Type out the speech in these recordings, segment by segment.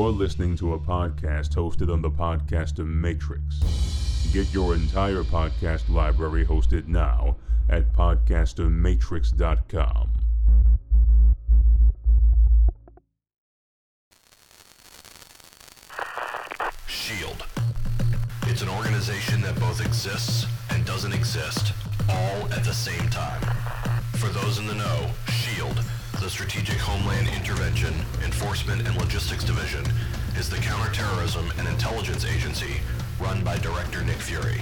You're listening to a podcast hosted on the Podcaster Matrix. Get your entire podcast library hosted now at podcastermatrix.com. SHIELD. It's an organization that both exists and doesn't exist, all at the same time. For those in the know, SHIELD, the Strategic Homeland Intervention, Enforcement and Logistics Division, is the counterterrorism and intelligence agency run by Director Nick Fury.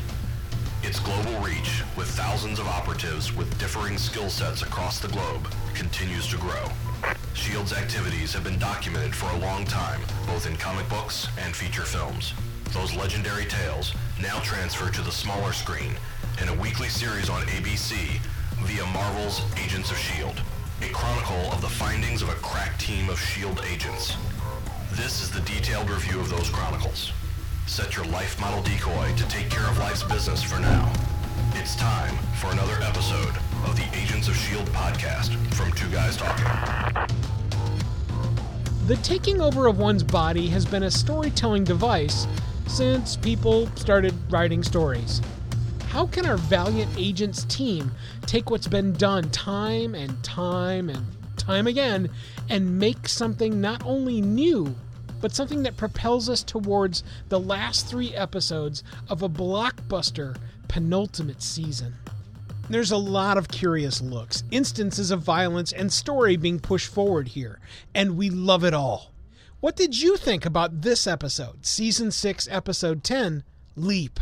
Its global reach, with thousands of operatives with differing skill sets across the globe, continues to grow. SHIELD's activities have been documented for a long time, both in comic books and feature films. Those legendary tales now transfer to the smaller screen in a weekly series on ABC via Marvel's Agents of S.H.I.E.L.D., a chronicle of the findings of a crack team of S.H.I.E.L.D. agents. This is the detailed review of those chronicles. Set your life model decoy to take care of life's business for now. It's time for another episode of the Agents of S.H.I.E.L.D. podcast from Two Guys Talking. The taking over of one's body has been a storytelling device since people started writing stories. How can our valiant agents team take what's been done time and time and time again and make something not only new, but something that propels us towards the last three episodes of a blockbuster penultimate season? There's a lot of curious looks, instances of violence, and story being pushed forward here, and we love it all. What did you think about this episode, Season 6, Episode 10, Leap?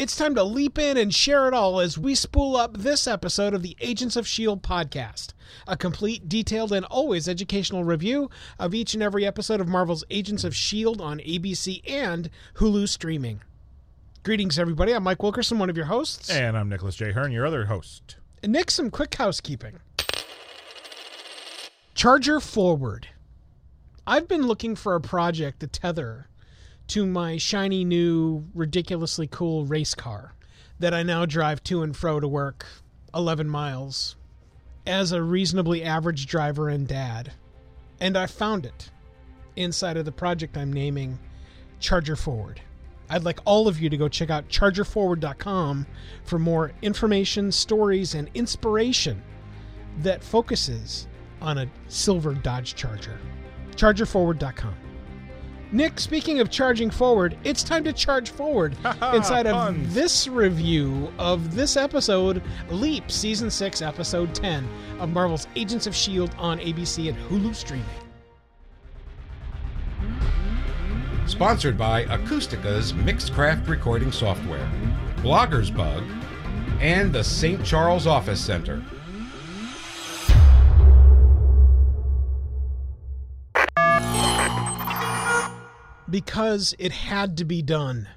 It's time to leap in and share it all as we spool up this episode of the Agents of S.H.I.E.L.D. podcast. A complete, detailed, and always educational review of each and every episode of Marvel's Agents of S.H.I.E.L.D. on ABC and Hulu streaming. Greetings, everybody. I'm Mike Wilkerson, one of your hosts. And I'm Nicholas J. Hearn, your other host. And Nick, some quick housekeeping. Charger Forward. I've been looking for a project to tether to my shiny new, ridiculously cool race car that I now drive to and fro to work 11 miles as a reasonably average driver and dad. And I found it inside of the project I'm naming Charger Forward. I'd like all of you to go check out chargerforward.com for more information, stories, and inspiration that focuses on a silver Dodge Charger. Chargerforward.com. Nick, speaking of charging forward, it's time to charge forward inside of puns. this review of this episode, Leap, Season 6, Episode 10 of Marvel's Agents of S.H.I.E.L.D. on ABC and Hulu streaming. Sponsored by Acoustica's Mixcraft Recording Software, Blogger's Bug, and the St. Charles Office Center. Because it had to be done.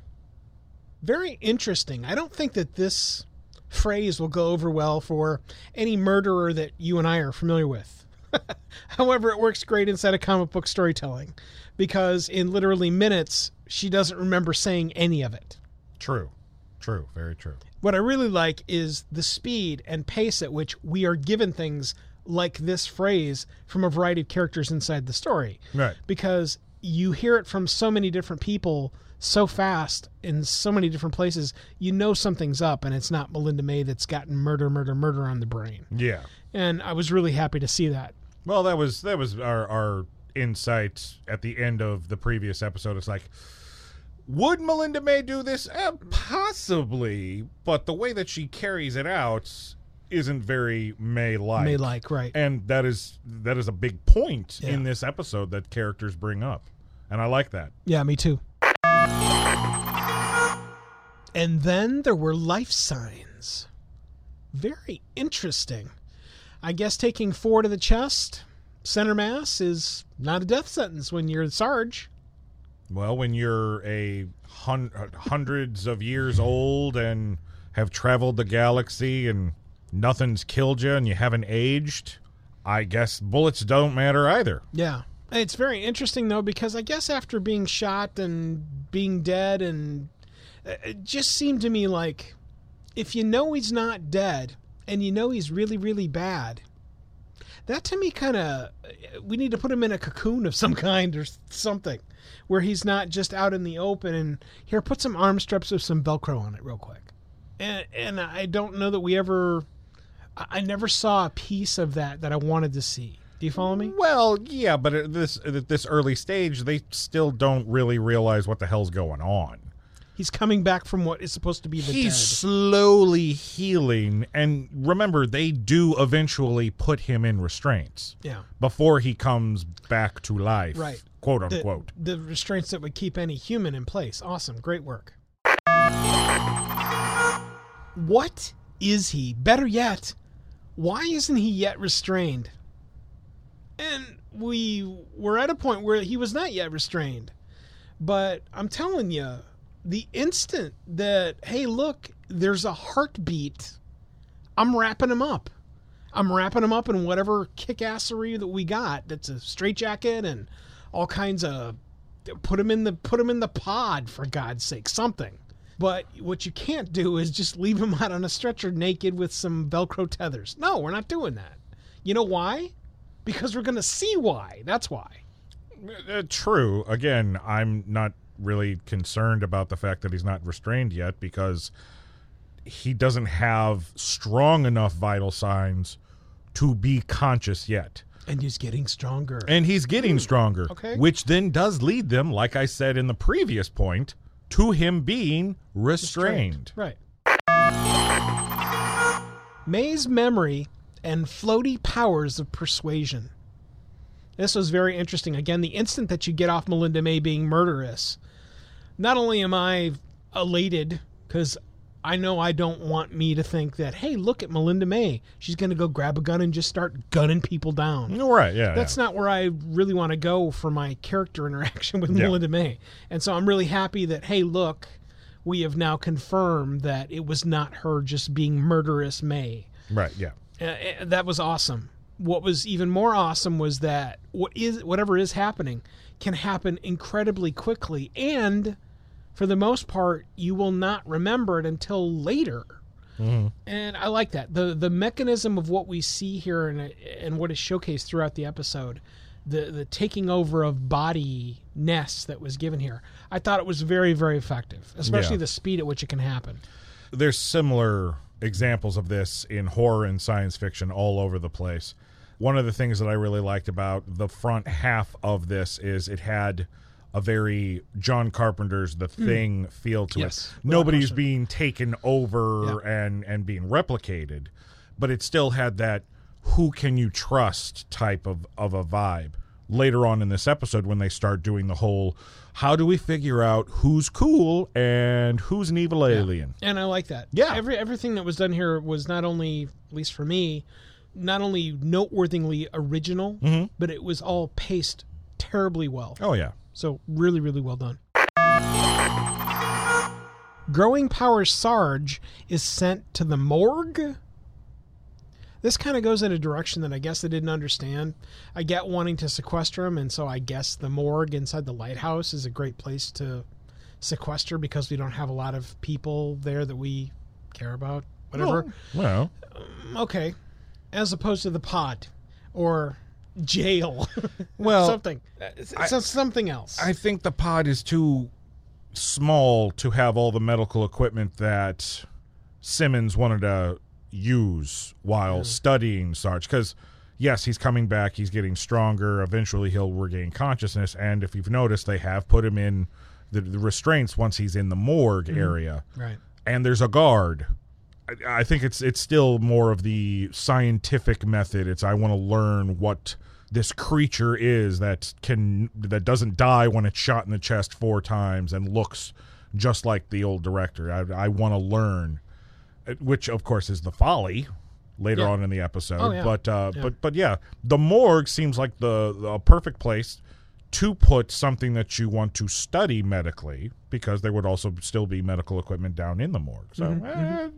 Very interesting. I don't think that this phrase will go over well for any murderer that you and I are familiar with. However, it works great inside of comic book storytelling because in literally minutes, she doesn't remember saying any of it. True. True. Very true. What I really like is the speed and pace at which we are given things like this phrase from a variety of characters inside the story. Right. Because you hear it from so many different people so fast in so many different places, you know something's up and it's not Melinda May that's gotten murder, murder, murder on the brain. Yeah. And I was really happy to see that. Well, that was that was our our insight at the end of the previous episode. It's like, would Melinda May do this? Eh, possibly, but the way that she carries it out isn't very May like. May like, right. and that is that is a big point Yeah. in this episode that characters bring up, and I like that. Yeah, me too. And then there were life signs. Very interesting. I guess taking four to the chest, center mass, is not a death sentence when you're Sarge. Well, when you're a hun- hundreds of years old and have traveled the galaxy and nothing's killed you and you haven't aged, I guess bullets don't matter either. Yeah. It's very interesting though because I guess after being shot and being dead and uh, it just seemed to me like if you know he's not dead and you know he's really really bad That to me kind of we need to put him in a cocoon of some kind or something where he's not just out in the open and here put some arm straps with some velcro on it real quick. And and I don't know that we ever I never saw a piece of that that I wanted to see. Do you follow me? Well, yeah, but at this at this early stage, they still don't really realize what the hell's going on. He's coming back from what is supposed to be the He's dead. slowly healing, and remember, they do eventually put him in restraints Yeah. before he comes back to life, Right. Quote The, unquote. the restraints that would keep any human in place. Awesome. Great work. What is he? Better yet, why isn't he yet restrained? And we were at a point where he was not yet restrained. But I'm telling you, the instant that, hey, look, there's a heartbeat, I'm wrapping him up. I'm wrapping him up in whatever kickassery that we got. That's a straitjacket and all kinds of put him in the put him in the pod for God's sake, something. But what you can't do is just leave him out on a stretcher naked with some Velcro tethers. No, we're not doing that. You know why? Because we're going to see why. That's why. Uh, true. Again, I'm not really concerned about the fact that he's not restrained yet because he doesn't have strong enough vital signs to be conscious yet. And he's getting stronger. And he's getting stronger, okay. which then does lead them, like I said in the previous point, to him being restrained. Right. May's memory and floaty powers of persuasion. This was very interesting. Again, the instant that you get off Melinda May being murderous, not only am I elated because I know I don't want me to think that, hey, look at Melinda May. She's going to go grab a gun and just start gunning people down. All right, yeah. That's not where I really want to go for my character interaction with Yeah. Melinda May. And so I'm really happy that, hey, look, we have now confirmed that it was not her just being murderous May. Right, yeah. Uh, uh, that was awesome. What was even more awesome was that what is whatever is happening can happen incredibly quickly, and for the most part, you will not remember it until later. And I like that the the mechanism of what we see here and and what is showcased throughout the episode, the the taking over of body ness that was given here. I thought it was very very effective, especially Yeah. the speed at which it can happen. there's similar examples of this in horror and science fiction all over the place. One of the things that I really liked about the front half of this is it had a very John Carpenter's The Thing feel to Hmm. Yes. it. Nobody's Awesome. being taken over and and being replicated, but it still had that who can you trust type of of a vibe. Later on in this episode when they start doing the whole how do we figure out who's cool and who's an evil alien? And I like that. Yeah. Every everything that was done here was not only, at least for me, not only noteworthily original, mm-hmm. but it was all paced terribly well. Oh yeah. So really, really well done. Growing Power Sarge is sent to the morgue. This kind of goes in a direction that I guess I didn't understand. I get wanting to sequester him, and so I guess the morgue inside the lighthouse is a great place to sequester because we don't have a lot of people there that we care about. Whatever. Oh, well, um, Okay. As opposed to the pod or jail. Well, something. Uh, so something else. I think the pod is too small to have all the medical equipment that Simmons wanted to use while studying Sarge. Because, yes, he's coming back, he's getting stronger. Eventually, he'll regain consciousness. And if you've noticed, they have put him in the, the restraints once he's in the morgue mm-hmm. area. right. and there's a guard. I, I think it's it's still more of the scientific method. It's I want to learn what this creature is that can that doesn't die when it's shot in the chest four times and looks just like the old director. I, I want to learn, which of course is the folly later Yeah. on in the episode. Oh, yeah. But uh, Yeah. but but yeah, the morgue seems like the, the perfect place to put something that you want to study medically because there would also still be medical equipment down in the morgue. So Mm-hmm, eh,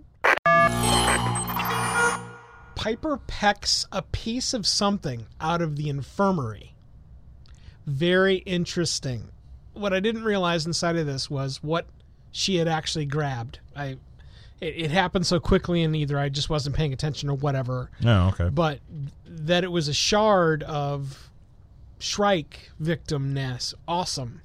Piper pecks a piece of something out of the infirmary. Very interesting. What I didn't realize inside of this was what she had actually grabbed. I it, it happened so quickly and either I just wasn't paying attention or whatever. no, okay. But that it was a shard of Shrike victimness. Awesome.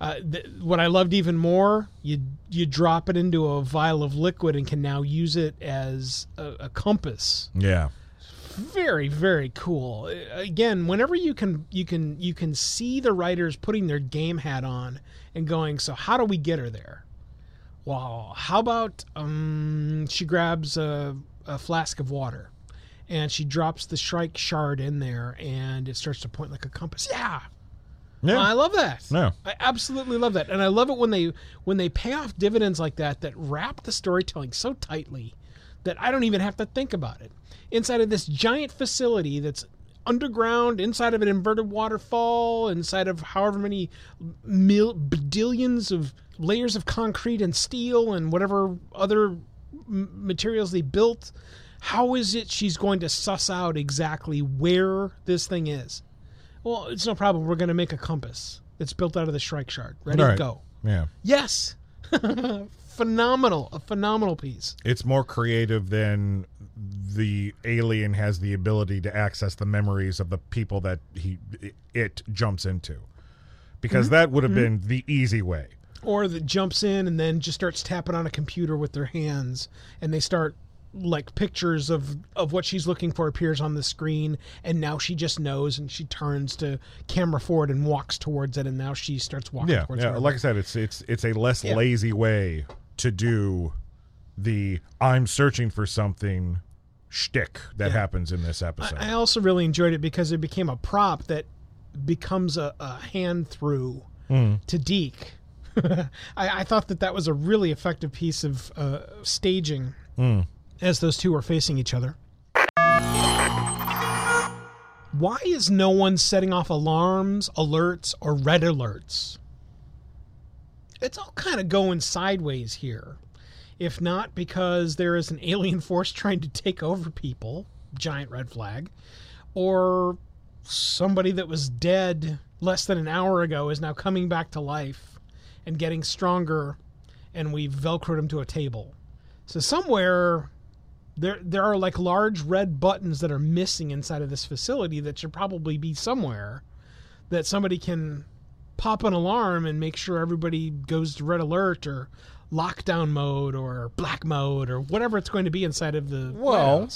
Uh, th- what I loved even more, you you drop it into a vial of liquid and can now use it as a, a compass. Yeah. Very very cool. Uh, Again, whenever you can you can you can see the writers putting their game hat on and going, so how do we get her there? Well, how about um, she grabs a, a flask of water and she drops the Shrike shard in there and it starts to point like a compass. Yeah, Yeah. I love that. Yeah. I absolutely love that, and I love it when they when they pay off dividends like that that wrap the storytelling so tightly that I don't even have to think about it. Inside of this giant facility that's underground, inside of an inverted waterfall, inside of however many mil- bedillions of layers of concrete and steel and whatever other materials they built. How is it she's going to suss out exactly where this thing is? Well, it's no problem. We're going to make a compass that's built out of the Shrike shard. Ready to right. go. Yeah. Yes. phenomenal. A phenomenal piece. It's more creative than the alien has the ability to access the memories of the people that he it jumps into. Because Mm-hmm. that would have been the easy way. Or that jumps in and then just starts tapping on a computer with their hands and they start like pictures of of what she's looking for appears on the screen and now she just knows and she turns to camera forward and walks towards it and now she starts walking Yeah, towards yeah. it. Like I said, it's it's it's a less Yeah. lazy way to do the I'm searching for something shtick that Yeah. happens in this episode. I also really enjoyed it because it became a prop that becomes a, a hand through hmm. to Deke. I, I thought that that was a really effective piece of uh, staging as those two are facing each other. Why is no one setting off alarms, alerts, or red alerts? It's all kind of going sideways here. If not because there is an alien force trying to take over people, giant red flag, or somebody that was dead less than an hour ago is now coming back to life and getting stronger, and we've velcroed him to a table. So somewhere there there are like large red buttons that are missing inside of this facility that should probably be somewhere that somebody can pop an alarm and make sure everybody goes to red alert or lockdown mode or black mode or whatever it's going to be inside of the Well,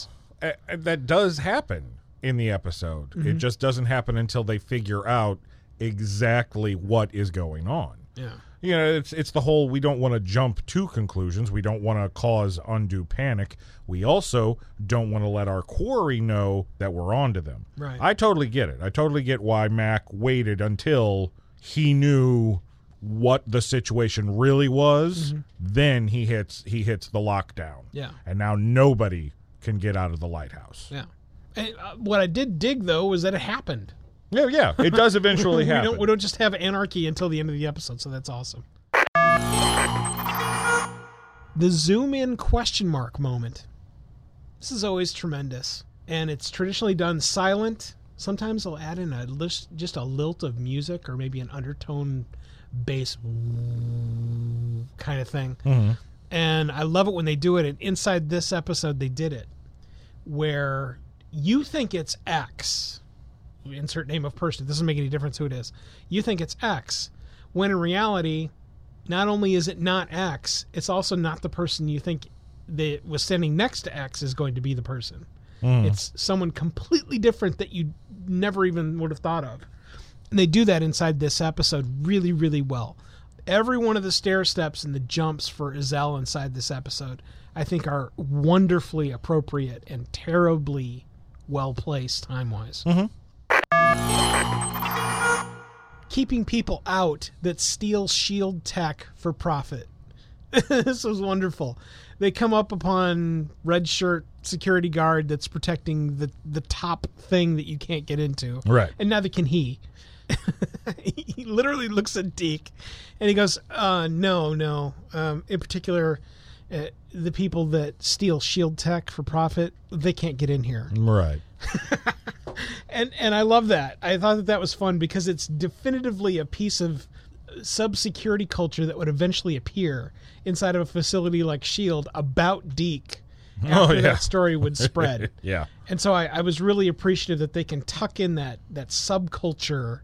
uh, that does happen in the episode. Mm-hmm. It just doesn't happen until they figure out exactly what is going on. yeah You know, it's it's the whole we don't want to jump to conclusions. We don't want to cause undue panic. We also don't want to let our quarry know that we're onto them. Right. I totally get it. I totally get why Mac waited until he knew what the situation really was. Then he hits he hits the lockdown. Mm-hmm. Yeah. And now nobody can get out of the lighthouse. yeah and, uh, what i did dig though was that it happened Yeah, yeah. It does eventually we happen. don't we don't just have anarchy until the end of the episode, so that's awesome. The zoom in question mark moment. This is always tremendous, and it's traditionally done silent. Sometimes they'll add in a lis- just a lilt of music or maybe an undertone bass kind of thing. Mm-hmm. And I love it when they do it. And inside this episode, they did it where you think it's X, insert name of person. It doesn't make any difference who it is. You think it's X, when in reality, not only is it not X, it's also not the person you think that was standing next to X is going to be the person. Hmm. It's someone completely different that you never even would have thought of. And they do that inside this episode really, really well. Every one of the stair steps and the jumps for Izel inside this episode, I think, are wonderfully appropriate and terribly well placed time wise. Mm-hmm. Keeping people out that steal shield tech for profit. this was wonderful. They come up upon red shirt security guard that's protecting the the top thing that you can't get into. Right. And neither can he. he literally looks at Deke and he goes, uh, no, no. Um, in particular, uh, the people that steal shield tech for profit, they can't get in here Right. and and I love that. I thought that that was fun because it's definitively a piece of sub security culture that would eventually appear inside of a facility like Shield about Deke after yeah. that story would spread. Yeah. And so I, I was really appreciative that they can tuck in that that subculture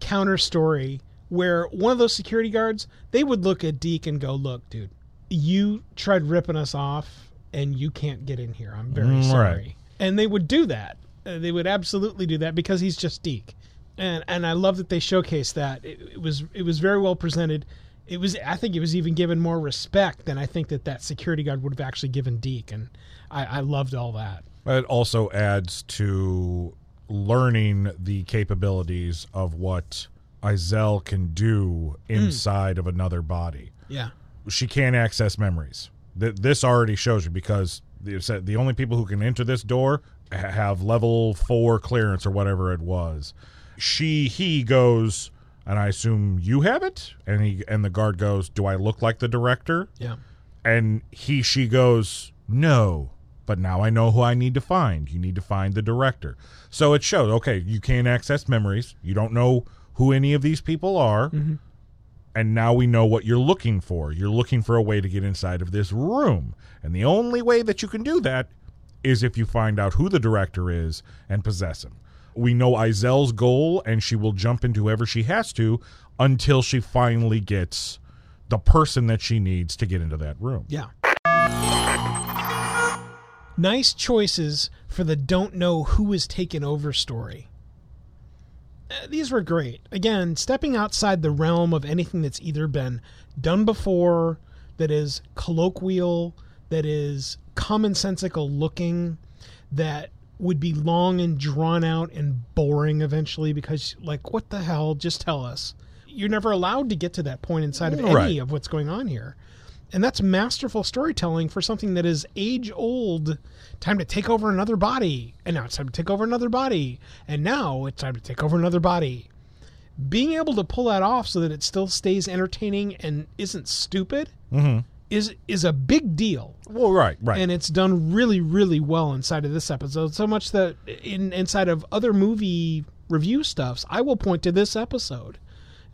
counter story where one of those security guards they would look at Deke and go, "Look, dude, you tried ripping us off, and you can't get in here. I'm very Mm, right. Sorry." And they would do that. Uh, they would absolutely do that because he's just Deke. And and I love that they showcased that. It, it was it was very well presented. It was I think it was even given more respect than I think that that security guard would have actually given Deke, and I, I loved all that. It also adds to learning the capabilities of what Izel can do inside of another body. Yeah. She can't access memories. Th- This already shows you because the only people who can enter this door have level four clearance or whatever it was. She he goes, and I assume you have it, and he and the guard goes, "Do I look like the director?" Yeah. And he, she goes, no, but now I know who I need to find. You need to find the director. So it shows, okay, you can't access memories. You don't know who any of these people are. Mm-hmm. And now we know what you're looking for. You're looking for a way to get inside of this room. And the only way that you can do that is if you find out who the director is and possess him. We know Izel's goal, and she will jump into whoever she has to until she finally gets the person that she needs to get into that room. Yeah. Nice choices for the don't know who is taken over story. Uh, These were great. Again, stepping outside the realm of anything that's either been done before, that is colloquial, that is commonsensical looking, that would be long and drawn out and boring eventually because, like, what the hell? Just tell us. You're never allowed to get to that point inside of any of what's going on here. And that's masterful storytelling for something that is age old. Time to take over another body. And now it's time to take over another body. And now it's time to take over another body. Being able to pull that off so that it still stays entertaining and isn't stupid mm-hmm. is is a big deal. Well, right, right. And it's done really, really well inside of this episode. So much that in inside of other movie review stuffs, I will point to this episode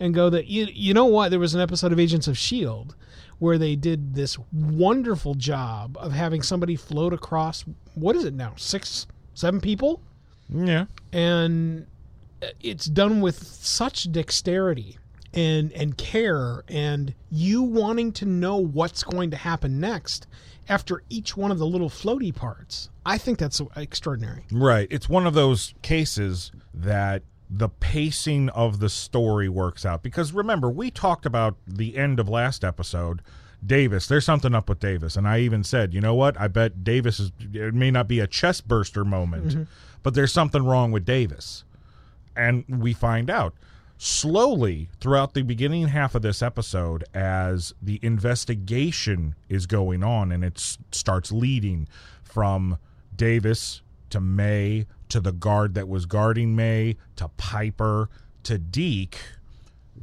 and go that you you know what? There was an episode of Agents of Shield where they did this wonderful job of having somebody float across what is it now? Six, seven people? yeah. and it's done with such dexterity and and care and you wanting to know what's going to happen next after each one of the little floaty parts. I think that's extraordinary. Right. It's one of those cases that the pacing of the story works out. Because remember, we talked about the end of last episode. Davis, there's something up with Davis. And I even said, you know what? I bet Davis is, it may not be a chest burster moment, mm-hmm. but there's something wrong with Davis. And we find out slowly throughout the beginning half of this episode as the investigation is going on and it starts leading from Davis to May to the guard that was guarding May to Piper to Deke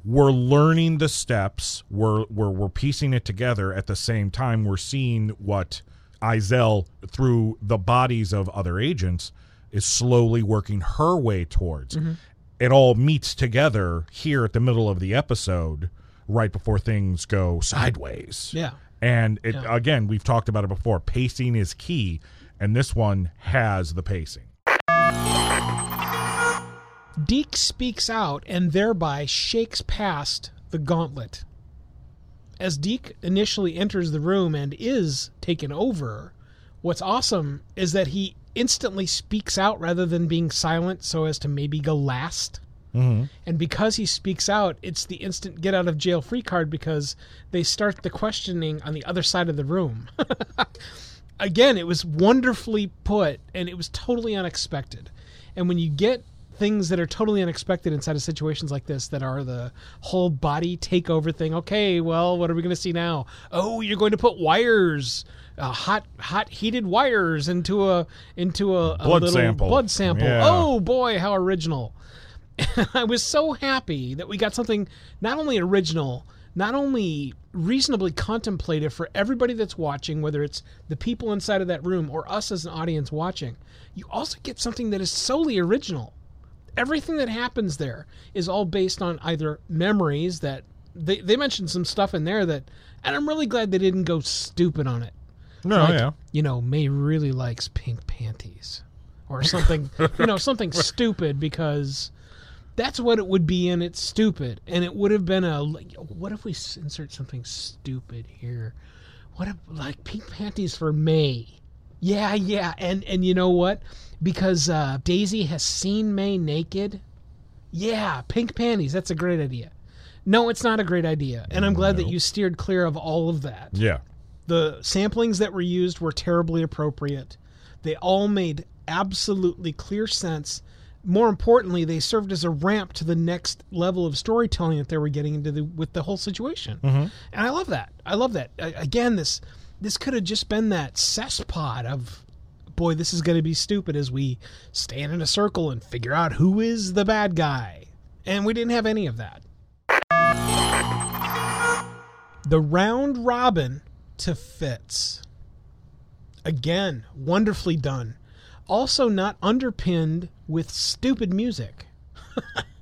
we're learning the steps. We're, we're we're piecing it together. At the same time we're seeing what Izel through the bodies of other agents is slowly working her way towards. Mm-hmm. It all meets together here at the middle of the episode right before things go sideways. Yeah. and it Yeah. again we've talked about it before. Pacing is key and this one has the pacing Deke speaks out and thereby shakes past the gauntlet. As Deke initially enters the room and is taken over, what's awesome is that he instantly speaks out rather than being silent so as to maybe go last. Mm-hmm. And because he speaks out, it's the instant get out of jail free card because they start the questioning on the other side of the room. Again, it was wonderfully put and it was totally unexpected. And when you get things that are totally unexpected inside of situations like this that are the whole body takeover thing, okay, well, what are we going to see now? Oh, you're going to put wires. Uh, hot, hot, heated wires into a into a, a Blood little sample. blood sample. Yeah. Oh boy, how original! I was so happy that we got something not only original, not only reasonably contemplative for everybody that's watching, whether it's the people inside of that room or us as an audience watching. You also get something that is solely original. Everything that happens there is all based on either memories that they, they mentioned some stuff in there that, and I'm really glad they didn't go stupid on it. No, Like, yeah. You know, May really likes pink panties, or something. you know, something stupid because that's what it would be, and it's stupid. And it would have been a. like, What if we insert something stupid here? What if like pink panties for May? Yeah, yeah, and and you know what? Because uh, Daisy has seen May naked. Yeah, pink panties. That's a great idea. No, it's not a great idea, and I'm glad that you steered clear of all of that. Yeah. The samplings that were used were terribly appropriate. They all made absolutely clear sense. More importantly, they served as a ramp to the next level of storytelling that they were getting into the, with the whole situation. Mm-hmm. And I love that. I love that. A- Again, this this could have just been that cesspot of boy, this is going to be stupid as we stand in a circle and figure out who is the bad guy. And we didn't have any of that. The round robin to Fitz. Again, wonderfully done. Also not underpinned with stupid music.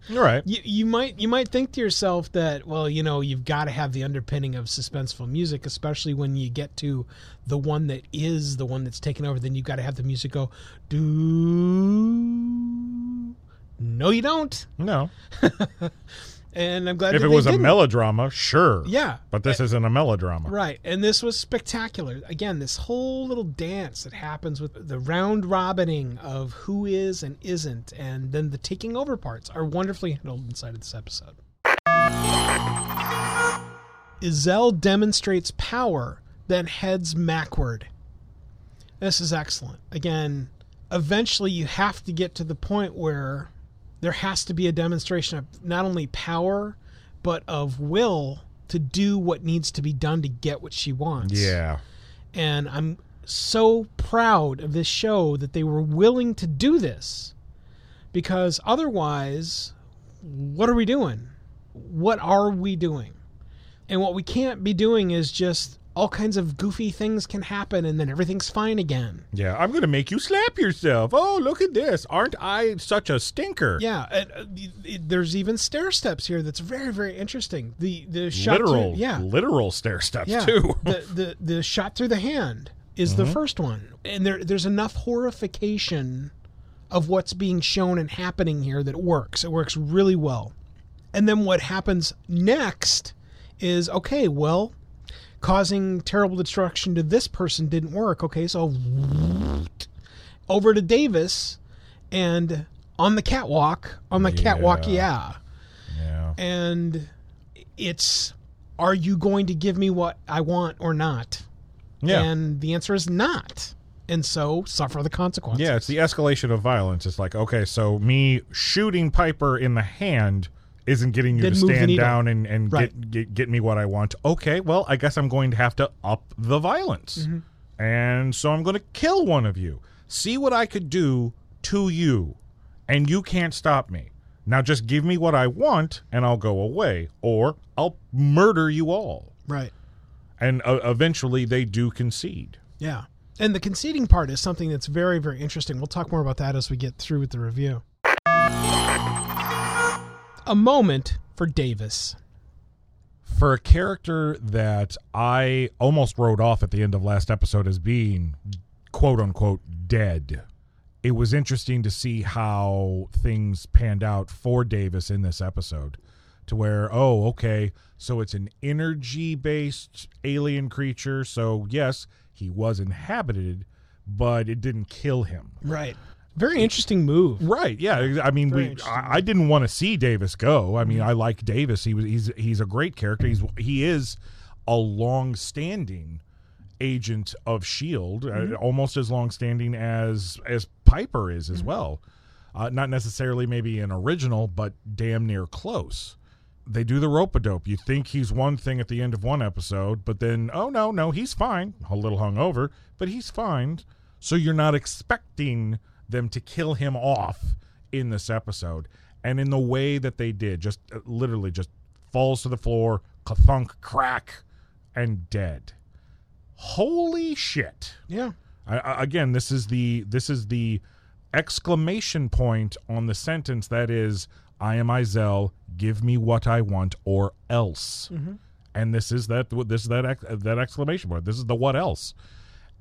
Right. You, you might you might think to yourself that well you know you've got to have the underpinning of suspenseful music especially when you get to the one that is the one that's taken over then you've got to have the music go do no you don't No. and I'm glad If it was a melodrama, sure. yeah But this isn't a melodrama. Right, and this was spectacular. Again, this whole little dance that happens with the round robining of who is and isn't, and then the taking over parts are wonderfully handled inside of this episode. Izel demonstrates power, then heads macward. This is excellent. Again, eventually you have to get to the point where there has to be a demonstration of not only power, but of will to do what needs to be done to get what she wants. Yeah. And I'm so proud of this show that they were willing to do this because otherwise, what are we doing? What are we doing? And what we can't be doing is just all kinds of goofy things can happen and then everything's fine again. Yeah. I'm going to make you slap yourself. Oh, look at this. Aren't I such a stinker? Yeah, and, uh, there's even stair steps here that's very very interesting. The the shot Literal, through, yeah, literal stair steps, yeah. too. the, the the shot through the hand is the first one, and there there's enough horrification of what's being shown and happening here that it works. It works really well. And then what happens next is okay, well, causing terrible destruction to this person didn't work. Okay, so over to Davis and on the catwalk, on the catwalk, yeah yeah. and it's are you going to give me what I want or not? Yeah. And the answer is not. And so suffer the consequences. Yeah, it's the escalation of violence. It's like, okay, so me shooting Piper in the hand isn't getting you Didn't to stand down and, and Right. get, get get me what I want. Okay, well, I guess I'm going to have to up the violence. Mm-hmm. And so I'm going to kill one of you. See what I could do to you. And you can't stop me. Now just give me what I want and I'll go away or I'll murder you all. Right. And uh, eventually they do concede. Yeah. And the conceding part is something that's very, very interesting. We'll talk more about that as we get through with the review. A moment for Davis. for a character that I almost wrote off at the end of last episode as being quote unquote dead. It was interesting to see how things panned out for Davis in this episode to where, oh, okay, so it's an energy based alien creature. So, yes, he was inhabited, but it didn't kill him. Right. Very interesting move. Right. Yeah. I mean, Very we. I, I didn't want to see Davis go. I mean, Mm-hmm. I like Davis. He was. He's. He's a great character. He's. He is a long-standing agent of Shield, Mm-hmm. uh, almost as long-standing as as Piper is as well. Uh, not necessarily maybe an original, but damn near close. They do the rope a dope. You think he's one thing at the end of one episode, but then oh no, no, he's fine. A little hungover, but he's fine. So you're not expecting them to kill him off in this episode, and in the way that they did, just uh, literally just falls to the floor, kathunk, crack, and dead. Holy shit! Yeah. I, I, again, this is the this is the exclamation point on the sentence that is, "I am Izel. Give me what I want, or else." And this is that this is that that exclamation point. This is the what else.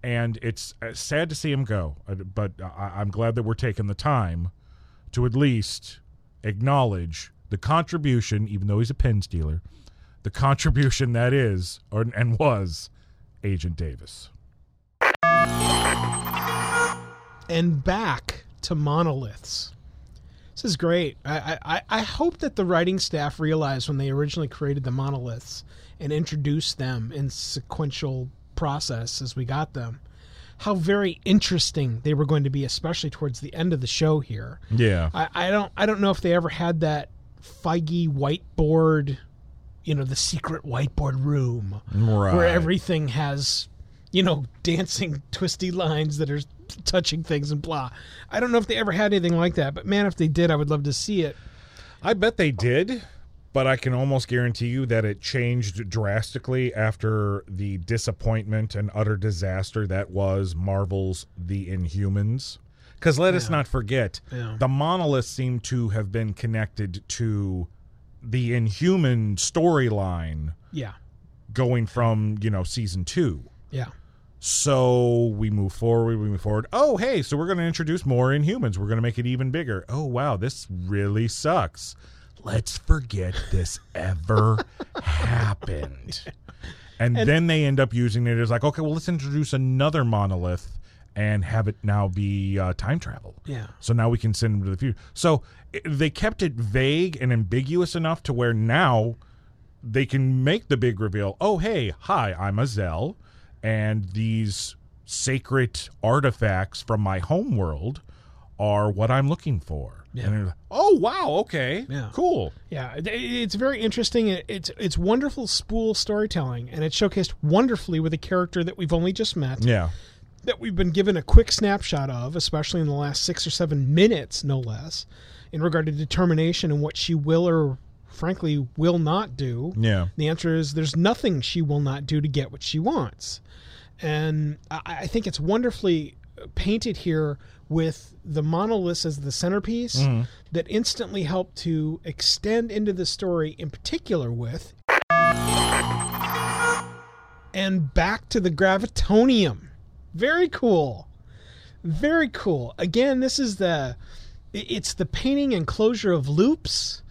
And it's uh, sad to see him go. uh, But I'm glad that we're taking the time to at least acknowledge the contribution, even though he's a pen stealer, the contribution that is or, and was Agent Davis. and back to monoliths. This is great. I, I, I hope that the writing staff realized when they originally created the monoliths and introduced them in sequential process as we got them, how very interesting they were going to be, especially towards the end of the show here. Yeah. I, I don't I don't know if they ever had that Feige whiteboard, you know, the secret whiteboard room Right. where everything has, you know, dancing twisty lines that are touching things and blah. I don't know if they ever had anything like that, but man, if they did, I would love to see it. I bet they did, but I can almost guarantee you that it changed drastically after the disappointment and utter disaster that was Marvel's The Inhumans. Because let us not forget, Yeah. the monolith seemed to have been connected to the Inhuman storyline Yeah, going from, you know, season two. yeah, So we move forward, we move forward. Oh, hey, so we're going to introduce more Inhumans. We're going to make it even bigger. Oh, wow, this really sucks. Let's forget this ever happened. And, then they end up using it as like, okay, well, let's introduce another monolith and have it now be uh, time travel. yeah. So now we can send them to the future. So i they kept it vague and ambiguous enough to where now they can make the big reveal. Oh, hey, hi, I'm Izel, and these sacred artifacts from my home world are what I'm looking for. Yeah. And they're like, oh, wow, okay, Yeah. cool. Yeah, it's very interesting. It's it's wonderful spool storytelling, and it's showcased wonderfully with a character that we've only just met, Yeah, that we've been given a quick snapshot of, especially in the last six or seven minutes, no less, in regard to determination and what she will or frankly will not do. yeah, The answer is there's nothing she will not do to get what she wants. And I, I think it's wonderfully painted here with the monoliths as the centerpiece mm-hmm. that instantly help to extend into the story, in particular with. And back to the gravitonium. Very cool. Very cool. Again, this is the it's the painting and closure of loops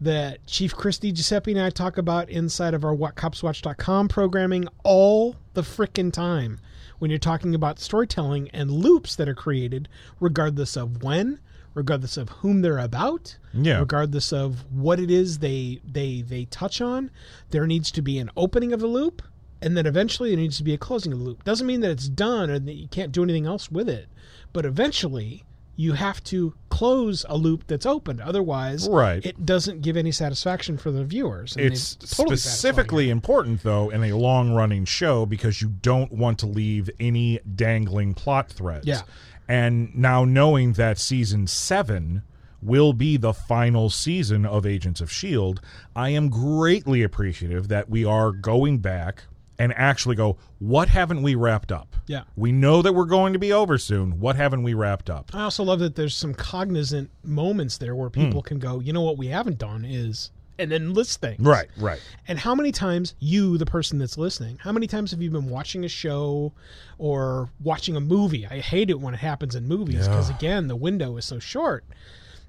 that Chief Christy Giuseppe and I talk about inside of our WhatCopsWatch.com programming all the frickin' time when you're talking about storytelling and loops that are created, regardless of when, regardless of whom they're about, Yeah. regardless of what it is they they they touch on. There needs to be an opening of the loop, and then eventually there needs to be a closing of the loop. Doesn't mean that it's done or that you can't do anything else with it, but eventually you have to close a loop that's opened. Otherwise, Right. it doesn't give any satisfaction for the viewers. and it's totally specifically important though in a long running show because you don't want to leave any dangling plot threads Yeah. and now knowing that season 7 will be the final season of agents of shield i am greatly appreciative that we are going back and actually go what haven't we wrapped up Yeah. we know that we're going to be over soon what haven't we wrapped up I also love that there's some cognizant moments there where people hmm. can go, you know what we haven't done is, and then list things. right right And how many times, you, the person that's listening, how many times have you been watching a show or watching a movie? I hate it when it happens in movies because, again, the window is so short.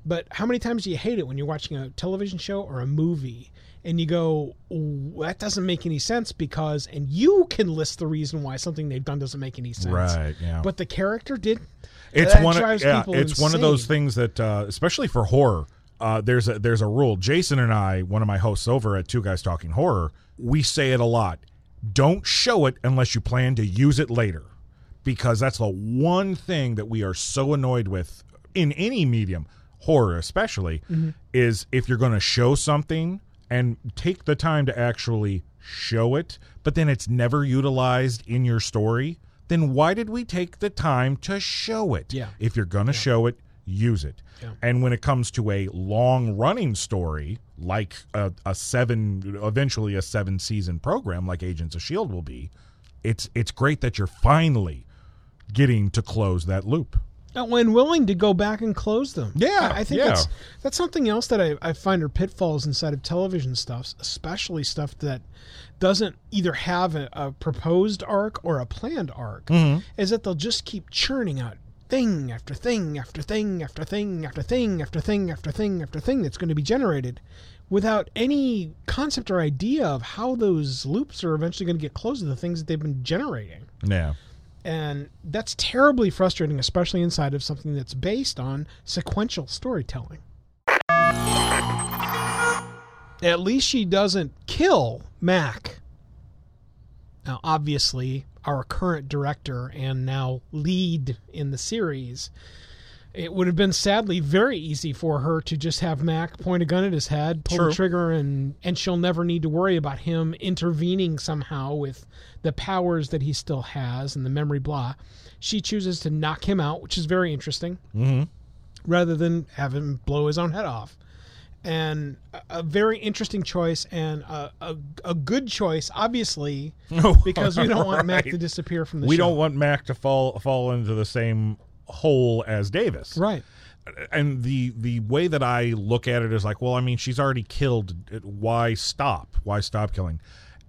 But how many times do you hate it when you're watching a television show or a movie and you go, "Ooh, that doesn't make any sense because, and you can list the reason why something they've done doesn't make any sense. Right, yeah. But the character did. It's That one. Of, yeah, it's one of those things that, uh, especially for horror, uh, there's a there's a rule. Jason and I, one of my hosts over at Two Guys Talking Horror, we say it a lot. Don't show it unless you plan to use it later, because that's the one thing that we are so annoyed with in any medium, horror especially, Mm-hmm. is if you're going to show something and take the time to actually show it, but then it's never utilized in your story. Then why did we take the time to show it? Yeah. If you're going to show it, use it. Yeah. And when it comes to a long running story, like a, a seven, eventually a seven season program like Agents of S.H.I.E.L.D. Will be, it's, it's great that you're finally getting to close that loop. Uh, when willing to go back and close them. Yeah, I, I think yeah. that's that's something else that I, I find are pitfalls inside of television stuff, especially stuff that doesn't either have a, a proposed arc or a planned arc. Mm-hmm. Is that they'll just keep churning out thing after thing after thing after thing after thing after thing after thing after thing that's going to be generated without any concept or idea of how those loops are eventually going to get closed to the things that they've been generating Yeah. And that's terribly frustrating especially inside of something that's based on sequential storytelling. At least she doesn't kill mac. Now obviously our current director and now lead in the series it would have been sadly very easy for her to just have Mac point a gun at his head, pull True. the trigger, and and she'll never need to worry about him intervening somehow with the powers that he still has and the memory blah. She chooses to knock him out, which is very interesting, Mm-hmm. rather than have him blow his own head off. And a, a very interesting choice and a, a, a good choice, obviously, because we don't want Mac to disappear from the We show. don't want Mac to fall fall into the same hole as Davis. right. and the the way that I look at it is like, well, I mean, she's already killed. Why stop? Why stop killing?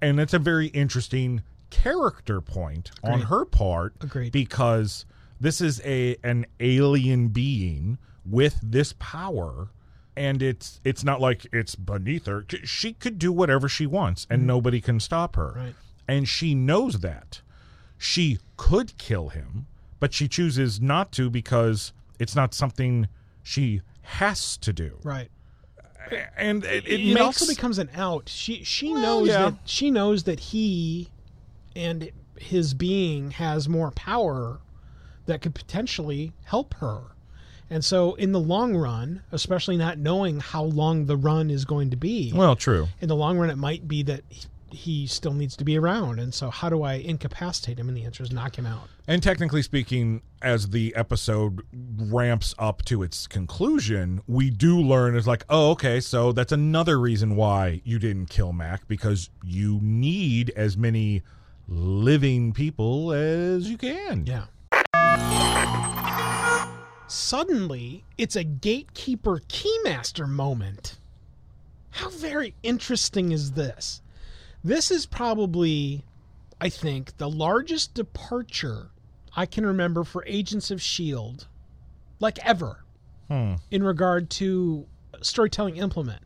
And it's a very interesting character point on her part, Agreed. because this is a an alien being with this power. And it's it's not like it's beneath her. She could do whatever she wants, and mm-hmm. nobody can stop her. Right. And she knows that. She could kill him, but she chooses not to because it's not something she has to do. Right. And it, it, it, makes also becomes an out. She she Well, knows yeah. that she knows that he and his being has more power that could potentially help her. And so in the long run, especially not knowing how long the run is going to be, well, true. in the long run it might be that he, still needs to be around. And so how do I incapacitate him? And the answer is knock him out. And technically speaking, as the episode ramps up to its conclusion, we do learn it's like, oh, okay, so that's another reason why you didn't kill Mac because you need as many living people as you can. Yeah. Suddenly, it's a gatekeeper keymaster moment. How very interesting is this? This is probably, I think, the largest departure I can remember for Agents of S.H.I.E.L.D., like ever, Hmm. in regard to storytelling implement.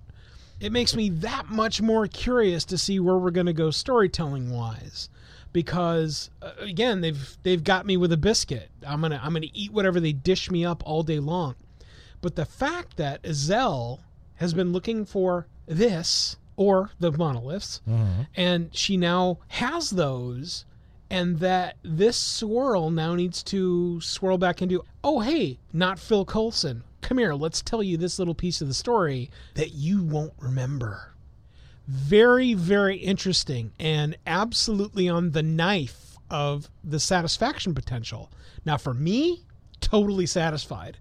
It makes me that much more curious to see where we're going to go storytelling wise because uh, again they've they've got me with a biscuit. I'm going to I'm going to eat whatever they dish me up all day long. But the fact that Izel has been looking for this or the monoliths. Mm-hmm. And she now has those and that this swirl now needs to swirl back into oh hey not phil coulson. Come here let's tell you this little piece of the story that you won't remember. Very very interesting and absolutely on the knife of the satisfaction potential. Now for me totally satisfied.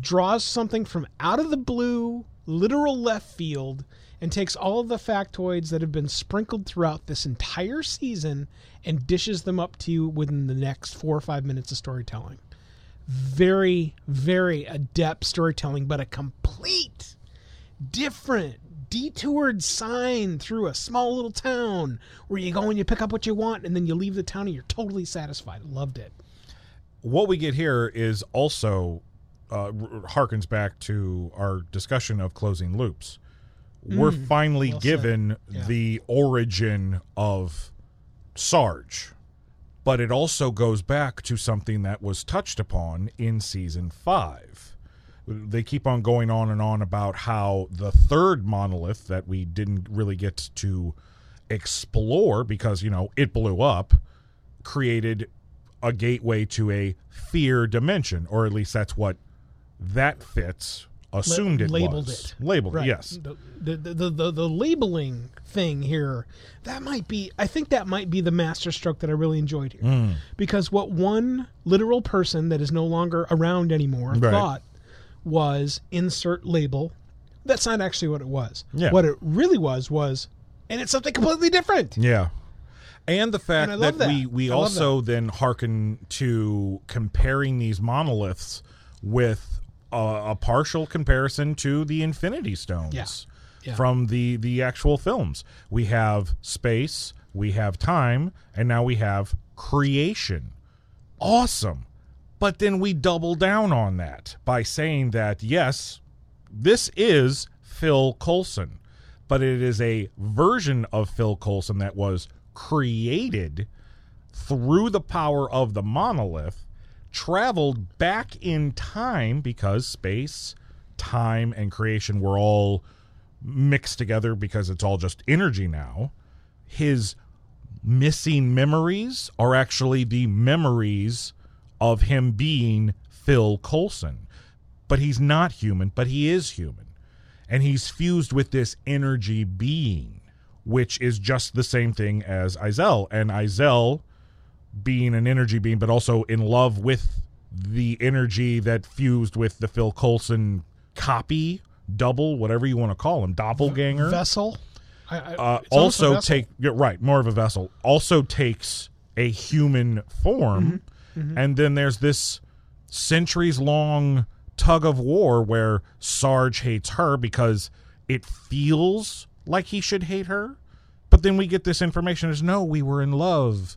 Draws something from out of the blue literal left field and takes all of the factoids that have been sprinkled throughout this entire season and dishes them up to you within the next four or five minutes of storytelling. Very very adept storytelling but a complete different detoured sign through a small little town where you go and you pick up what you want and then you leave the town and you're totally satisfied. Loved it. What we get here is also uh, harkens back to our discussion of closing loops. We're finally Mm. well given Yeah. the origin of Sarge, but it also goes back to something that was touched upon in season five. They keep on going on and on about how the third monolith that we didn't really get to explore because, you know, it blew up, created a gateway to a fear dimension, or at least that's what that fits assumed it labeled was. it. Labeled Right. it, yes. The, the, the, the, the labeling thing here, that might be, I think that might be the masterstroke that I really enjoyed here. Hmm. Because what one literal person that is no longer around anymore Right. thought was insert label. That's not actually what it was. Yeah. What it really was was, and it's something completely different. Yeah. and the fact And I that, we we I also then hearken to comparing these monoliths with a, a partial comparison to the Infinity Stones Yeah. Yeah. from the the actual films. We have space, we have time, and now we have creation. Awesome. But then we double down on that by saying that yes, this is Phil Coulson, but it is a version of Phil Coulson that was created through the power of the monolith, traveled back in time because space, time, and creation were all mixed together because it's all just energy now. His missing memories are actually the memories of him being Phil Coulson. But he's not human, but he is human. And he's fused with this energy being, which is just the same thing as Izel. And Izel being an energy being, but also in love with the energy that fused with the Phil Coulson copy, double, whatever you want to call him, doppelganger Vessel. I, I, uh, it's almost a also vessel. take right more of a vessel also takes a human form Mm-hmm. and then there's this centuries long tug of war where sarge hates her because it feels like he should hate her but then we get this information as no we were in love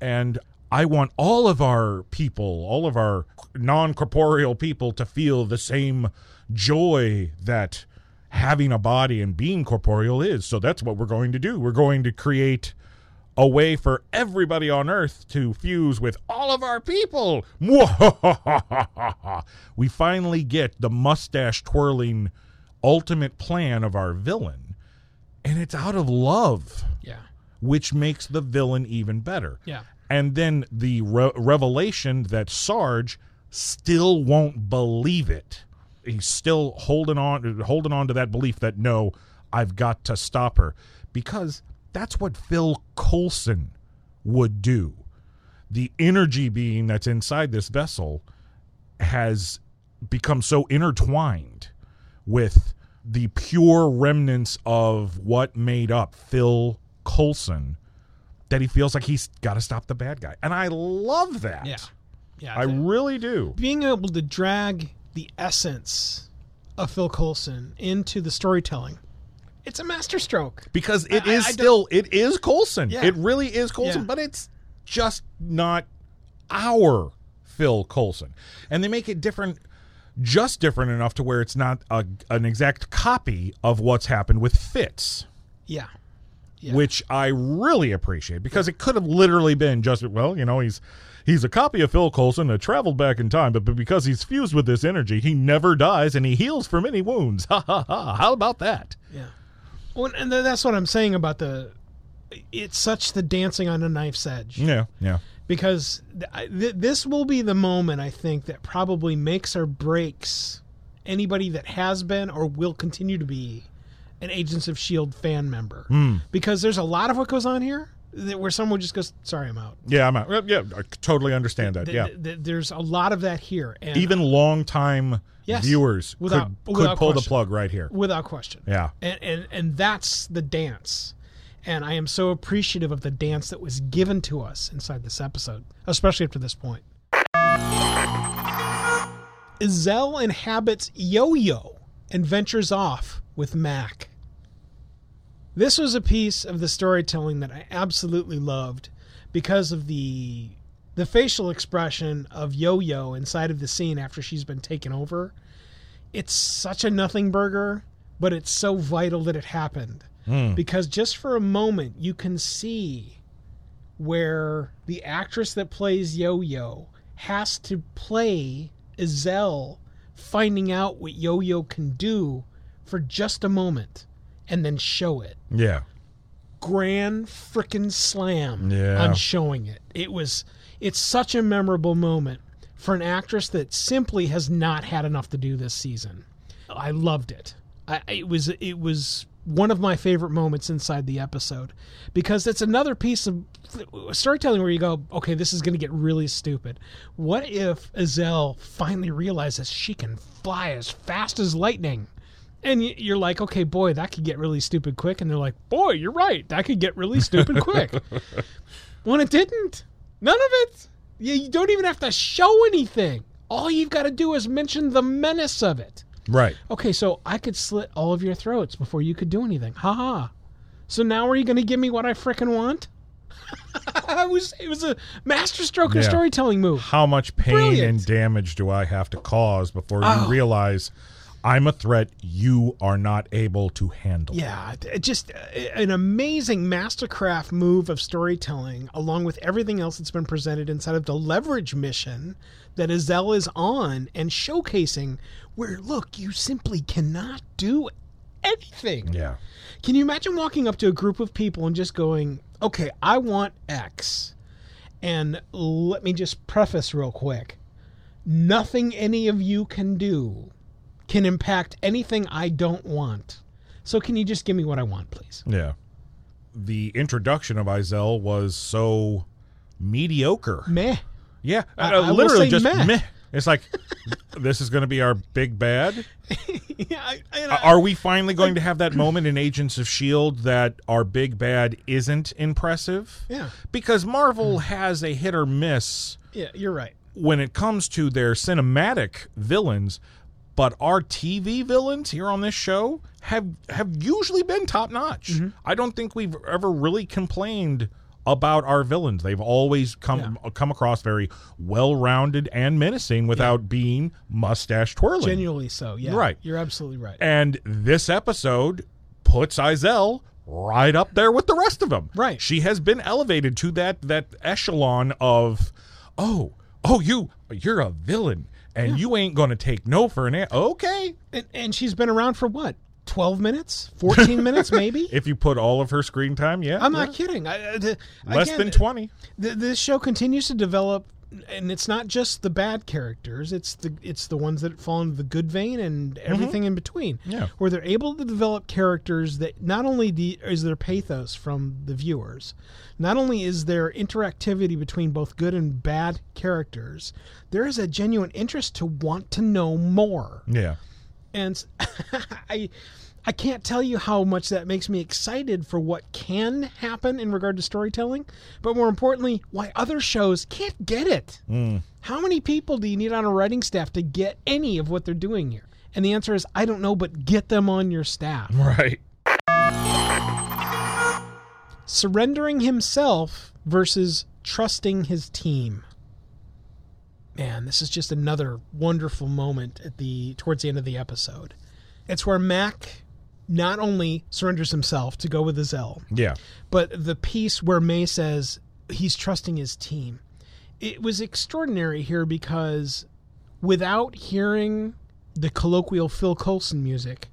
and i want all of our people all of our non-corporeal people to feel the same joy that having a body and being corporeal is. So that's what we're going to do. We're going to create a way for everybody on earth to fuse with all of our people. We finally get the mustache twirling ultimate plan of our villain and it's out of love. Yeah. Which makes the villain even better. Yeah. And then the re- revelation that Sarge still won't believe it. He's still holding on holding on to that belief that no, I've got to stop her because that's what Phil Coulson would do. The energy being that's inside this vessel has become so intertwined with the pure remnants of what made up Phil Coulson that he feels like he's got to stop the bad guy. And I love that. Yeah. Yeah. I really do. being able to drag the essence of Phil Coulson into the storytelling, it's a masterstroke. Because it I- is I still it is Coulson. Yeah. It really is Coulson, Yeah. but it's just not our Phil Coulson. And they make it different just different enough to where it's not a, an exact copy of what's happened with Fitz. Yeah. Yeah. which I really appreciate because it could have literally been just well, you know, he's he's a copy of Phil Coulson that traveled back in time, but, but because he's fused with this energy, he never dies and he heals from any wounds. Ha ha ha! How about that? Yeah. Well, and that's what I'm saying about the. It's such the dancing on a knife's edge Yeah, yeah, because th- th- this will be the moment I think that probably makes or breaks anybody that has been or will continue to be an Agents of Shield fan member hmm. because there's a lot of what goes on here that where someone just goes, "Sorry, I'm out." yeah. I'm out. Yeah, I totally understand that. Th- Yeah, th- th- there's a lot of that here, and even longtime Yes. viewers Without- could, could without pull the plug right here. without question. Yeah, and, and and that's the dance and i am so appreciative of the dance that was given to us inside this episode especially up to this point Izel inhabits yo-yo and ventures off with mac this was a piece of the storytelling that i absolutely loved because of the the facial expression of yo-yo inside of the scene after she's been taken over it's such a nothing burger, but it's so vital that it happened. Hmm. Because just for a moment, you can see where the actress that plays Yo Yo has to play Izel finding out what Yo Yo can do for just a moment and then show it. yeah, Grand frickin' slam Yeah. on showing it. It was it's such a memorable moment for an actress that simply has not had enough to do this season. I loved it. I, it was it was one of my favorite moments inside the episode because it's another piece of storytelling where you go, okay, this is going to get really stupid. What if Izel finally realizes she can fly as fast as lightning? And you're like, okay, boy, that could get really stupid quick. And they're like, boy, you're right. That could get really stupid quick. when it didn't. None of it. You, you don't even have to show anything. All you've got to do is mention the menace of it. Right. Okay, so I could slit all of your throats before you could do anything. Ha ha. So now are you going to give me what I frickin' want? it was it was a masterstroke of Yeah. storytelling move. How much pain Brilliant. and damage do I have to cause before you Oh. realize I'm a threat you are not able to handle? Yeah, just uh, an amazing mastercraft move of storytelling, along with everything else that's been presented inside of the leverage mission that Izel is on and showcasing. Where look, you simply cannot do anything. Yeah. Can you imagine walking up to a group of people and just going, "Okay, I want X," and let me just preface real quick: nothing any of you can do can impact anything I don't want. So can you just give me what I want, please? Yeah. The introduction of Izel was so mediocre. Meh. Yeah, I- uh, I literally just meh. meh. It's like this is going to be our big bad. yeah, I, I, Are we finally going to have that moment in Agents of Shield that our big bad isn't impressive? Yeah. Because Marvel has a hit or miss yeah, you're right. when it comes to their cinematic villains, but our TV villains here on this show have have usually been top notch. Mm-hmm. I don't think we've ever really complained about our villains. They've always come come across very well rounded and menacing without being mustache twirling. Genuinely so. Yeah. Right. You're absolutely right. And this episode puts Izel right up there with the rest of them. Right. She has been elevated to that that echelon of, oh, oh, you you're a villain, and you ain't gonna take no for an answer. okay. And, and she's been around for what? 12 minutes? 14 minutes, maybe? If you put all of her screen time, yeah, I'm yeah. not kidding. I, I- the- less again, than twenty. th- this show continues to develop and it's not just the bad characters it's the it's the ones that fall into the good vein and everything in between Mm-hmm. Yeah. where they're able to develop characters that not only de- is there pathos from the viewers not only is there interactivity between both good and bad characters there is a genuine interest to want to know more Yeah, and I I can't tell you how much that makes me excited for what can happen in regard to storytelling, but more importantly, why other shows can't get it. Hmm. How many people do you need on a writing staff to get any of what they're doing here? And the answer is I don't know, but get them on your staff. right. Surrendering himself versus trusting his team. Man, this is just another wonderful moment at the towards the end of the episode. It's where Mac not only surrenders himself to go with Izel, Yeah, but the piece where May says he's trusting his team. It was extraordinary here because without hearing the colloquial Phil Coulson music,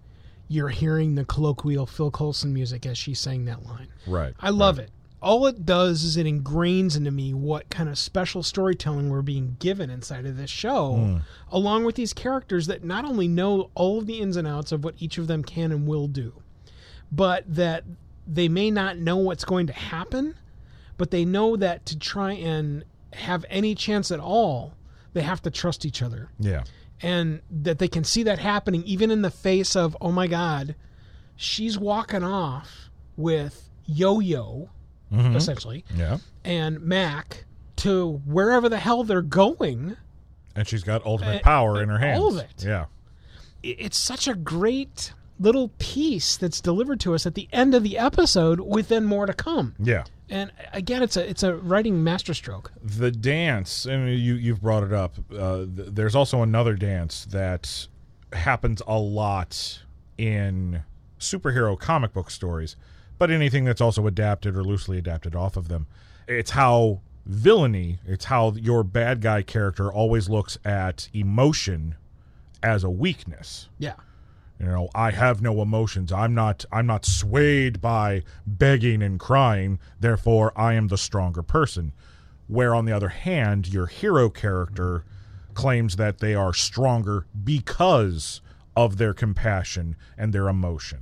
you're hearing the colloquial Phil Coulson music as she sang that line. right. I love it. All it does is it ingrains into me what kind of special storytelling we're being given inside of this show, hmm. along with these characters that not only know all of the ins and outs of what each of them can and will do, but that they may not know what's going to happen, but they know that to try and have any chance at all, they have to trust each other. Yeah, and that they can see that happening even in the face of oh my god she's walking off with yo-yo essentially yeah. and mac to wherever the hell they're going And she's got ultimate Uh, power in her hands. all of it. Yeah, it's such a great little piece that's delivered to us at the end of the episode with then more to come yeah. and again it's a it's a writing masterstroke the dance and you you've brought it up uh, th- there's also another dance that happens a lot in superhero comic book stories but anything that's also adapted or loosely adapted off of them. It's how villainy it's how your bad guy character always looks at emotion as a weakness. Yeah. You know i have no emotions. I'm not i'm not swayed by begging and crying. Therefore i am the stronger person. Where on the other hand your hero character claims that they are stronger because of their compassion and their emotion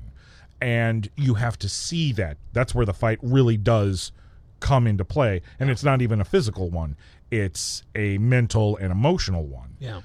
and you have to see that that's where the fight really does come into play and it's not even a physical one it's a mental and emotional one yeah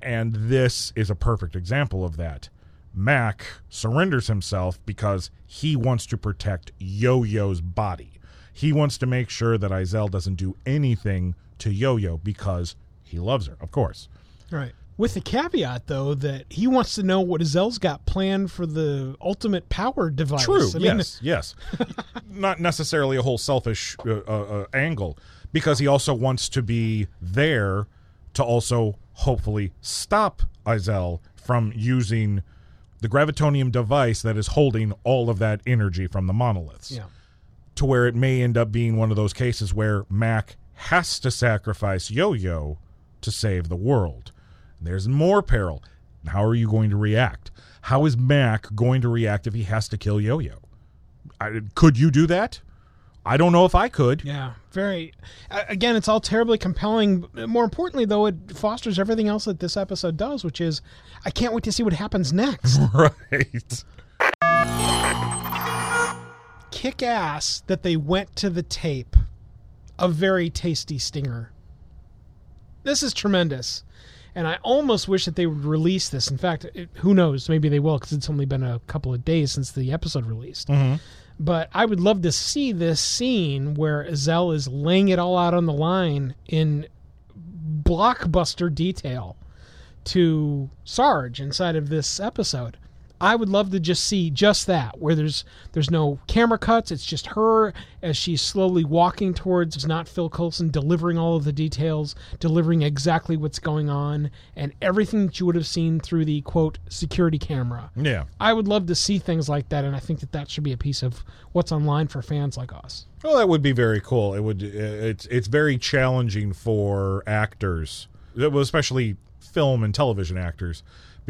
and this is a perfect example of that Mac surrenders himself because he wants to protect Yo Yo's body. He wants to make sure that Izel doesn't do anything to Yo Yo because he loves her, of course. Right. With the caveat, though, that he wants to know what Zell's got planned for the ultimate power device. True. I mean, yes. Yes. Not necessarily a whole selfish uh, uh, uh, angle, because he also wants to be there to also hopefully stop Izel from using the gravitonium device that is holding all of that energy from the monoliths. Yeah. To where it may end up being one of those cases where Mac has to sacrifice Yo Yo to save the world. There's more peril. How are you going to react? How is Mac going to react if he has to kill Yo Yo? Could you do that? I don't know if I could. Yeah, very. Again, it's all terribly compelling. More importantly, though, it fosters everything else that this episode does, which is I can't wait to see what happens next. Right. Kick ass that they went to the tape. A very tasty stinger. This is tremendous. And I almost wish that they would release this. In fact, it, who knows? Maybe they will because it's only been a couple of days since the episode released. Mm-hmm. But I would love to see this scene where Zell is laying it all out on the line in blockbuster detail to Sarge inside of this episode. I would love to just see just that, where there's there's no camera cuts. It's just her as she's slowly walking towards not Phil Coulson, delivering all of the details, delivering exactly what's going on, and everything that you would have seen through the quote security camera. Yeah. I would love to see things like that, and I think that that should be a piece of what's online for fans like us. Well, that would be very cool. It would. Uh, it's it's very challenging for actors, especially film and television actors,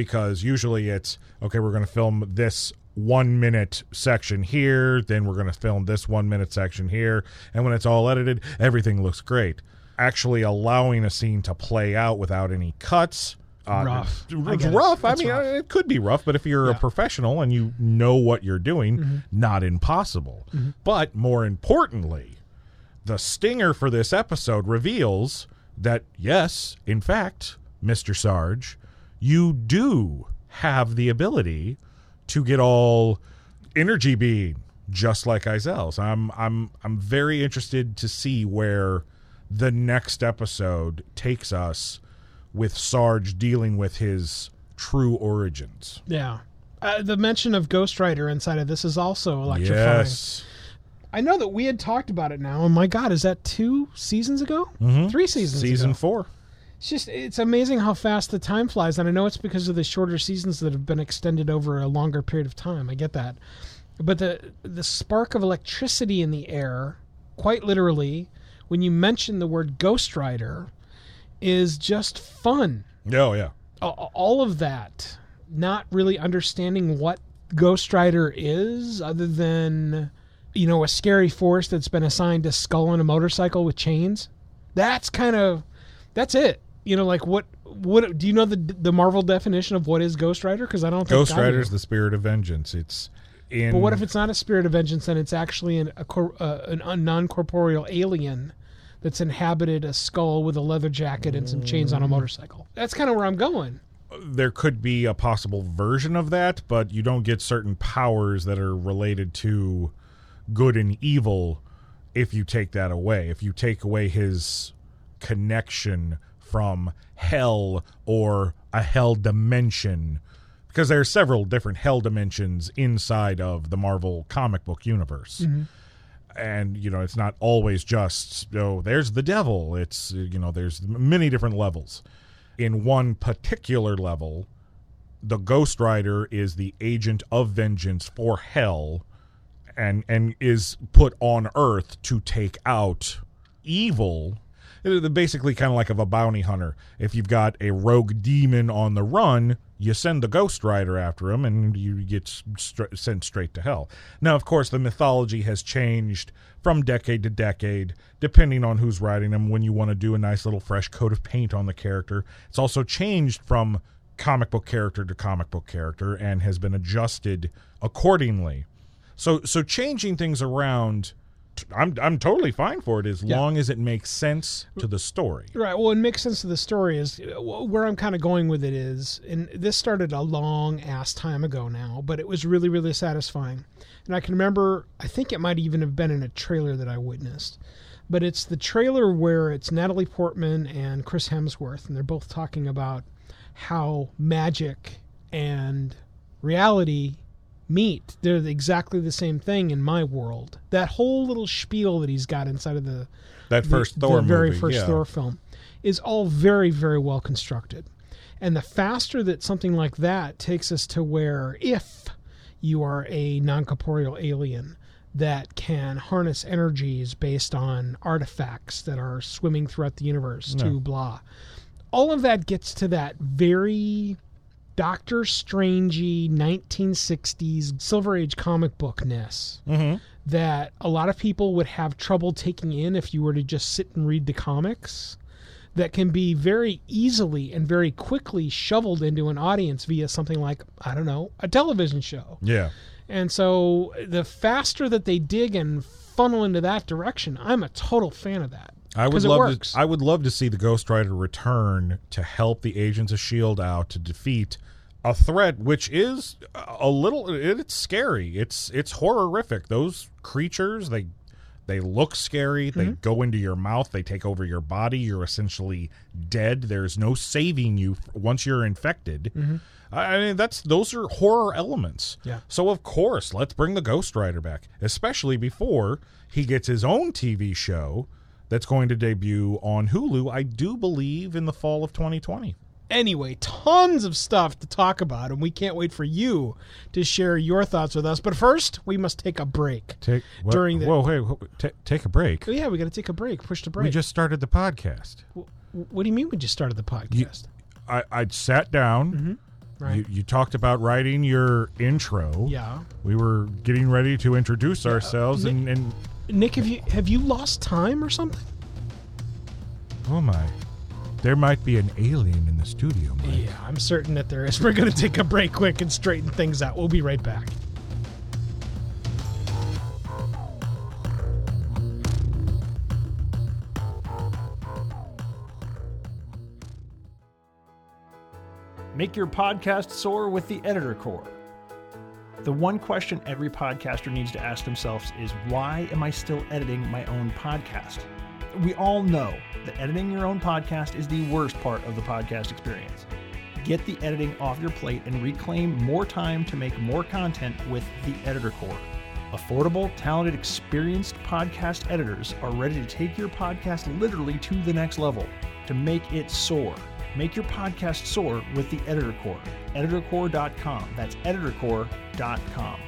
because usually it's okay. We're going to film this one minute section here, then we're going to film this one minute section here, and when it's all edited, everything looks great. Actually, allowing a scene to play out without any cuts. Uh, Rough. I It's it. rough. I It's mean, rough. it could be rough, but if you're a professional and you know what you're doing, Mm-hmm. not impossible. But more importantly, the stinger for this episode reveals that yes, in fact, Mr. Sarge, you do have the ability to get all energy being just like Izel. So I'm I'm I'm very interested to see where the next episode takes us with Sarge dealing with his true origins. Yeah. Uh, the mention of Ghost Rider inside of this is also electrifying. Yes. I know that we had talked about it now, and my God, is that two seasons ago? Three seasons Season ago. 4. It's just it's amazing how fast the time flies, and I know it's because of the shorter seasons that have been extended over a longer period of time. I get that, but the the spark of electricity in the air, quite literally, when you mention the word Ghost Rider, is just fun. Oh yeah. All of that, not really understanding what Ghost Rider is, other than you know a scary force that's been assigned to skull on a motorcycle with chains. That's kind of that's it. You know, like what what do you know the the Marvel definition of what is Ghost Rider? Because I don't think Ghost Rider is the spirit of vengeance. It's in But what if it's not a spirit of vengeance and it's actually an, a, uh, an un- non-corporeal alien that's inhabited a skull with a leather jacket and some chains Mm. on a motorcycle? That's kind of where I'm going. there could be a possible version of that, but you don't get certain powers that are related to good and evil if you take that away. If you take away his connection from hell or a hell dimension, because there are several different hell dimensions inside of the Marvel comic book universe. Mm-hmm. And you know, it's not always just oh, there's the devil. It's you know, there's many different levels in one particular level, the Ghost Rider is the agent of vengeance for Hell, and and is put on Earth to take out evil. Basically, kind of like of a bounty hunter. If you've got a rogue demon on the run, you send the Ghost Rider after him, and you get sent straight to hell. Now, of course, the mythology has changed from decade to decade, depending on who's writing them. When you want to do a nice little fresh coat of paint on the character, it's also changed from comic book character to comic book character and has been adjusted accordingly. So, so changing things around I'm I'm totally fine for it as Yeah. long as it makes sense to the story. Right. Well, it makes sense to the story. Is uh, where I'm kind of going with it is, and this started a long ass time ago now, but it was really, really satisfying. And I can remember, I think it might even have been in a trailer that I witnessed, but it's the trailer where it's Natalie Portman and Chris Hemsworth, and they're both talking about how magic and reality meet. They're exactly the same thing in my world. That whole little spiel that he's got inside of the That the- first Thor the very movie, first yeah. Thor film, is all very, very well constructed. And the faster that something like that takes us to where, if you are a non corporeal alien that can harness energies based on artifacts that are swimming throughout the universe, to blah, all of that gets to that very Doctor Strangey 1960s Silver Age comic bookness Mm-hmm. that a lot of people would have trouble taking in if you were to just sit and read the comics that can be very easily and very quickly shoveled into an audience via something like I don't know a television show. Yeah. And so the faster that they dig and funnel into that direction, I'm a total fan of that. I would love works. to. I would love to see the Ghost Rider return to help the Agents of Shield out to defeat a threat which is a little. It's scary. It's it's horrific. Those creatures they they look scary. They mm-hmm. go into your mouth. They take over your body. You're essentially dead. There's no saving you once you're infected. Mm-hmm. I I mean, that's those are horror elements. Yeah. So of course, let's bring the Ghost Rider back, especially before he gets his own TV show that's going to debut on Hulu. I do believe in the fall of 2020. Anyway, tons of stuff to talk about, and we can't wait for you to share your thoughts with us. But first, we must take a break. Take what, During the- whoa, hey, whoa, ta take a break. Oh, yeah, we got to take a break. Push the break. We just started the podcast. W- what do you mean we just started the podcast? I, I sat down. Mm-hmm, right. You, you talked about writing your intro. yeah. We were getting ready to introduce uh, ourselves, and, and Nick, have you have you lost time or something? oh my, there might be an alien in the studio. Mike. Yeah, I'm certain that there is. We're going to take a break quick and straighten things out. We'll be right back. Make your podcast soar with the Editor Core. The one question every podcaster needs to ask themselves is why am I still editing my own podcast? We all know that editing your own podcast is the worst part of the podcast experience. Get the editing off your plate and reclaim more time to make more content with the Editor Core. Affordable, talented, experienced podcast editors are ready to take your podcast literally to the next level to make it soar. Make your podcast soar with the Editor Core. EditorCore.com. That's EditorCore.com.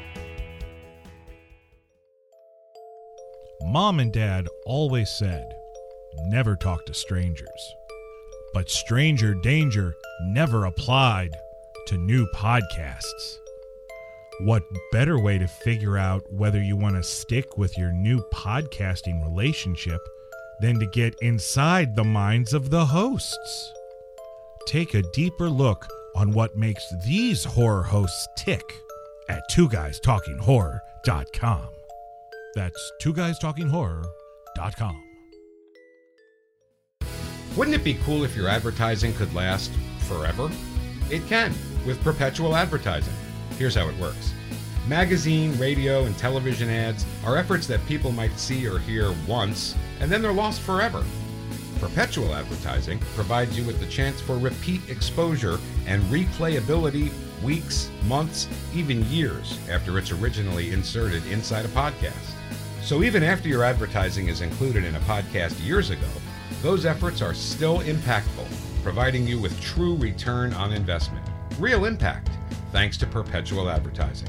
Mom and Dad always said, never talk to strangers. But stranger danger never applied to new podcasts. What better way to figure out whether you want to stick with your new podcasting relationship than to get inside the minds of the hosts? Take a deeper look on what makes these horror hosts tick at two guys talking horror.com. That's two guys talking horror.com. Wouldn't it be cool if your advertising could last forever? It can with perpetual advertising. Here's how it works magazine, radio, and television ads are efforts that people might see or hear once, and then they're lost forever. Perpetual advertising provides you with the chance for repeat exposure and replayability weeks, months, even years after it's originally inserted inside a podcast. So even after your advertising is included in a podcast years ago, those efforts are still impactful, providing you with true return on investment. Real impact, thanks to perpetual advertising.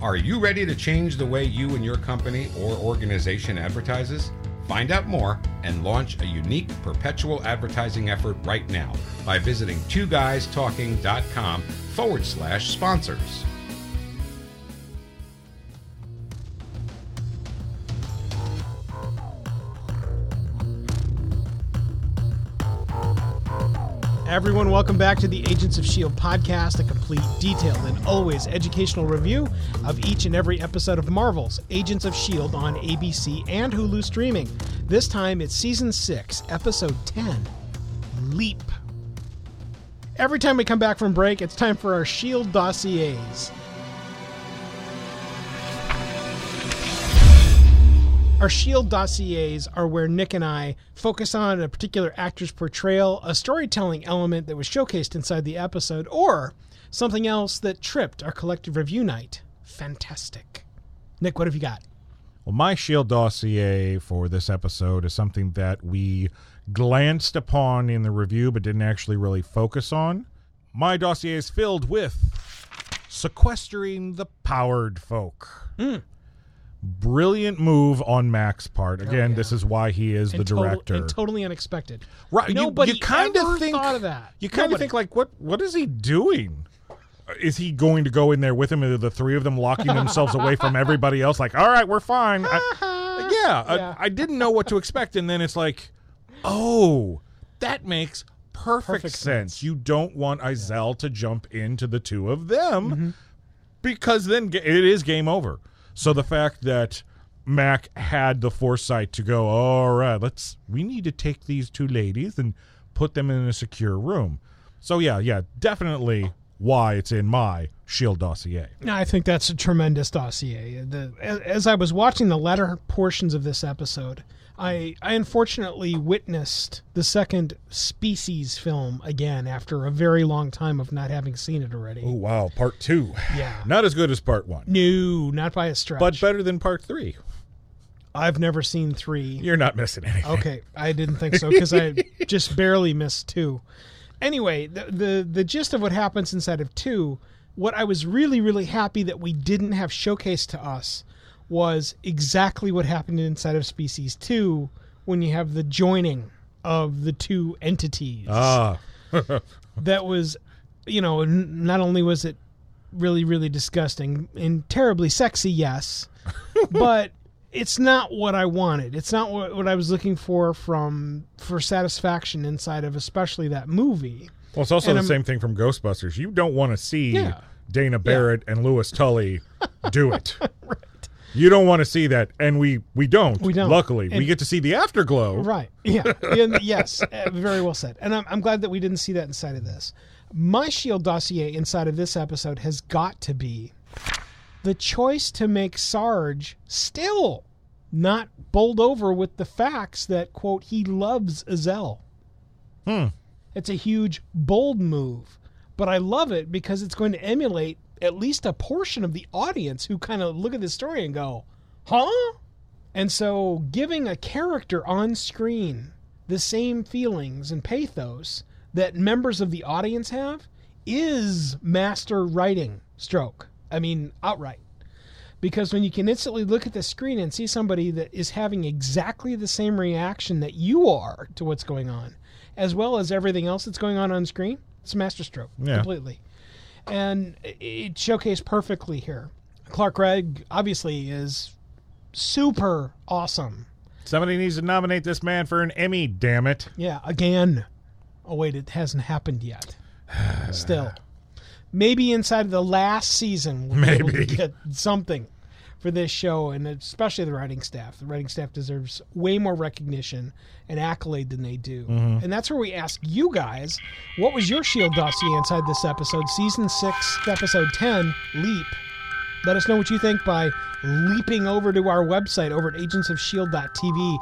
Are you ready to change the way you and your company or organization advertises? Find out more and launch a unique perpetual advertising effort right now by visiting twoguystalking.com forward slash sponsors. Everyone, welcome back to the Agents of S.H.I.E.L.D. podcast, a complete, detailed, and always educational review of each and every episode of Marvel's Agents of S.H.I.E.L.D. on ABC and Hulu streaming. This time it's season 6, episode 10 Leap. Every time we come back from break, it's time for our S.H.I.E.L.D. dossiers. Our Shield dossiers are where Nick and I focus on a particular actor's portrayal, a storytelling element that was showcased inside the episode, or something else that tripped our collective review night. Fantastic. Nick, what have you got? Well, my Shield dossier for this episode is something that we glanced upon in the review but didn't actually really focus on. My dossier is filled with sequestering the powered folk. Hmm. Brilliant move on Mac's part. Again, this is why he is the And total- director. and totally unexpected. Right. you- Nobody you, kind ever of think thought of that. You kind of think like what what is he doing? Is he going to go in there with him? Are the three of them locking themselves away from everybody else? Like, all right, we're fine. I, yeah, Yeah. I, I didn't know what to expect, and then it's like, oh, that makes perfect, Perfect sense. sense. You don't want Izel to jump into the two of them Mm-hmm. because then it is game over. So the fact that Mac had the foresight to go, all right, let's we need to take these two ladies and put them in a secure room. So yeah, yeah, definitely why it's in my Shield dossier. I think that's a tremendous dossier. The, as, I was watching the latter portions of this episode, I, I unfortunately witnessed the second Species film again after a very long time of not having seen it already. Oh wow, part two. Yeah. Not as good as part one, No, not by a stretch. but better than part three. I've never seen three. You're not missing anything. Okay, I didn't think so because I just barely missed two. Anyway, the, the the gist of what happens inside of two, what I was really really happy that we didn't have showcased to us was exactly what happened inside of Species Two when you have the joining of the two entities. Ah, that was, you know, n- not only was it really, really disgusting and terribly sexy, yes, but it's not what I wanted. It's not what, what I was looking for from for satisfaction inside of especially that movie. well, it's also And the I'm- same thing from Ghostbusters. You don't want to see Yeah. Dana Barrett and Louis Tully do it. You don't want to see that, and we we don't. We don't. Luckily, we get to see the afterglow. Right. Yeah. And yes. uh, Very well said. And I'm, I'm glad that we didn't see that inside of this. My Shield dossier inside of this episode has got to be the choice to make Sarge still not bowled over with the facts that, quote, he loves Izel. Hmm. It's a huge, bold move. But I love it because it's going to emulate at least a portion of the audience who kind of look at this story and go, huh? And so, giving a character on screen the same feelings and pathos that members of the audience have is master writing stroke. I mean, outright. Because when you can instantly look at the screen and see somebody that is having exactly the same reaction that you are to what's going on, as well as everything else that's going on on screen, it's a master stroke Yeah. completely. And it showcased perfectly here. Clark Gregg obviously is super awesome. Somebody needs to nominate this man for an Emmy. Damn it! Yeah, again. Oh wait, it hasn't happened yet. Still, maybe inside of the last season we'll be able to Maybe. get something for this show, and especially the writing staff. The writing staff deserves way more recognition and accolade than they do. Mm-hmm. And that's where we ask you guys, what was your Shield dossier inside this episode, season six, episode ten, Leap. Let us know what you think by leaping over to our website over at agentsofshield.tv.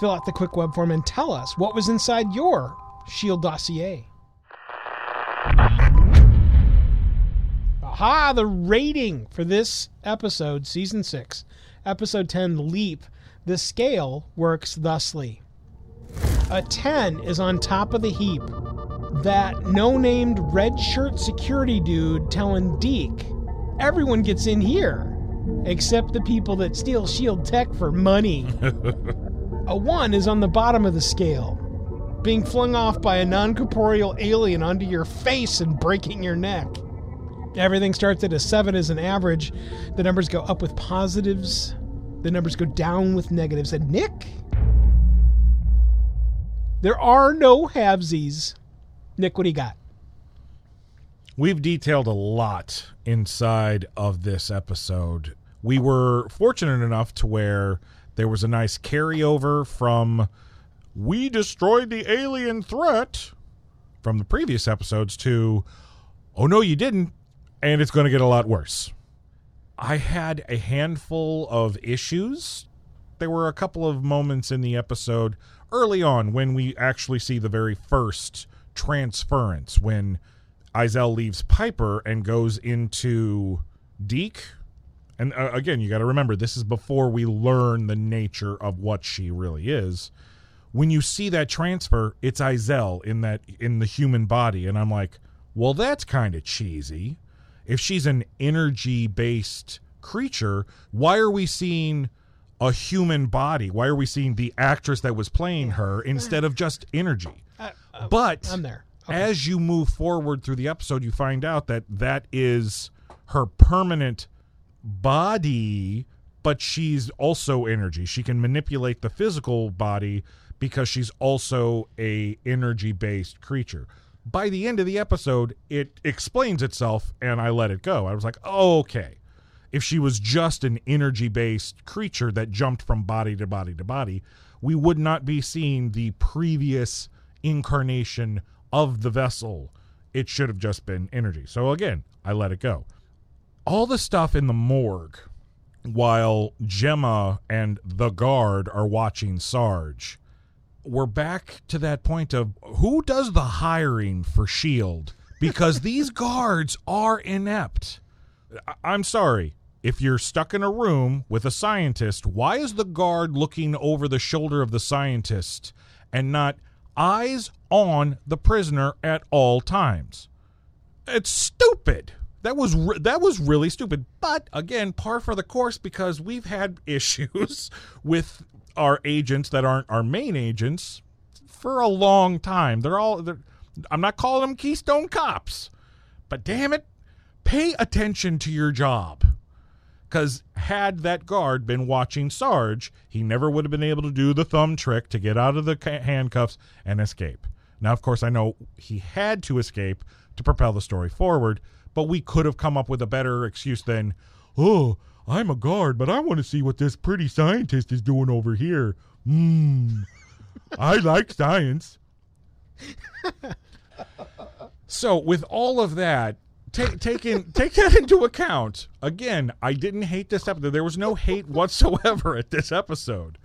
Fill out the quick web form and tell us what was inside your Shield dossier. Aha, the rating for this episode, season 6, episode 10, Leap. The scale works thusly. A 10 is on top of the heap. That no named red shirt security dude telling Deke, everyone gets in here, except the people that steal Shield tech for money. a 1 is on the bottom of the scale, being flung off by a non corporeal alien onto your face and breaking your neck. Everything starts at a 7 as an average. The numbers go up with positives, the numbers go down with negatives. And Nick, there are no halvesies Nick, what do you got? We've detailed a lot inside of this episode. We were fortunate enough to where there was a nice carryover from we destroyed the alien threat from the previous episodes to oh no you didn't and it's going to get a lot worse. I had a handful of issues. There were a couple of moments in the episode early on when we actually see the very first transference when Izel leaves Piper and goes into Deke. And uh, again, you got to remember this is before we learn the nature of what she really is. When you see that transfer, it's Izel in that in the human body, and I'm like, well, that's kind of cheesy. If she's an energy based creature, why are we seeing a human body? Why are we seeing the actress that was playing her instead of just energy? Uh, uh, but I'm there. as you move forward through the episode, you find out that that is her permanent body, but she's also energy. She can manipulate the physical body because she's also a energy based creature. By the end of the episode, it explains itself, and I let it go. I was like, oh, okay. If she was just an energy based creature that jumped from body to body to body, we would not be seeing the previous incarnation of the vessel. It should have just been energy. So again, I let it go. All the stuff in the morgue while Jemma and the guard are watching Sarge. We're back to that point of who does the hiring for Shield because these guards are inept. I- I'm sorry. If you're stuck in a room with a scientist, why is the guard looking over the shoulder of the scientist and not eyes on the prisoner at all times? It's stupid. That was re- that was really stupid. But again, par for the course because we've had issues with our agents that aren't our main agents for a long time. They're all they're, I'm not calling them Keystone cops. But damn it, pay attention to your job. Cuz had that guard been watching Sarge, he never would have been able to do the thumb trick to get out of the handcuffs and escape. Now, of course, I know he had to escape to propel the story forward, but we could have come up with a better excuse than, oh, I'm a guard, but I want to see what this pretty scientist is doing over here. Mmm. I like science. so, with all of that, take take in take that into account. Again, I didn't hate this episode. There was no hate whatsoever at this episode.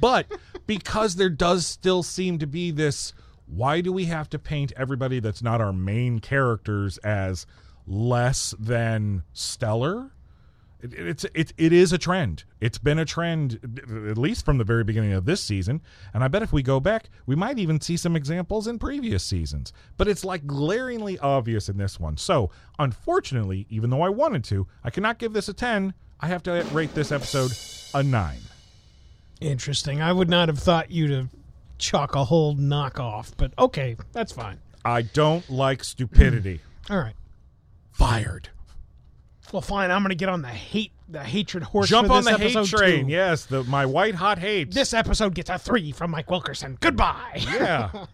But because there does still seem to be this why do we have to paint everybody that's not our main characters as less than stellar? It, it's it, it is a trend. It's been a trend at least from the very beginning of this season, and I bet if we go back, we might even see some examples in previous seasons. But it's like glaringly obvious in this one. So, unfortunately, even though I wanted to, I cannot give this a 10. I have to rate this episode a 9. Interesting. I would not have thought you to chalk a whole knockoff, but okay, that's fine. I don't like stupidity. All right. Fired. Well, fine. I'm going to get on the hate, the hatred horse. Jump for on the hate train. too. Yes, the my white hot hate. This episode gets a three from Mike Wilkerson. Goodbye. yeah.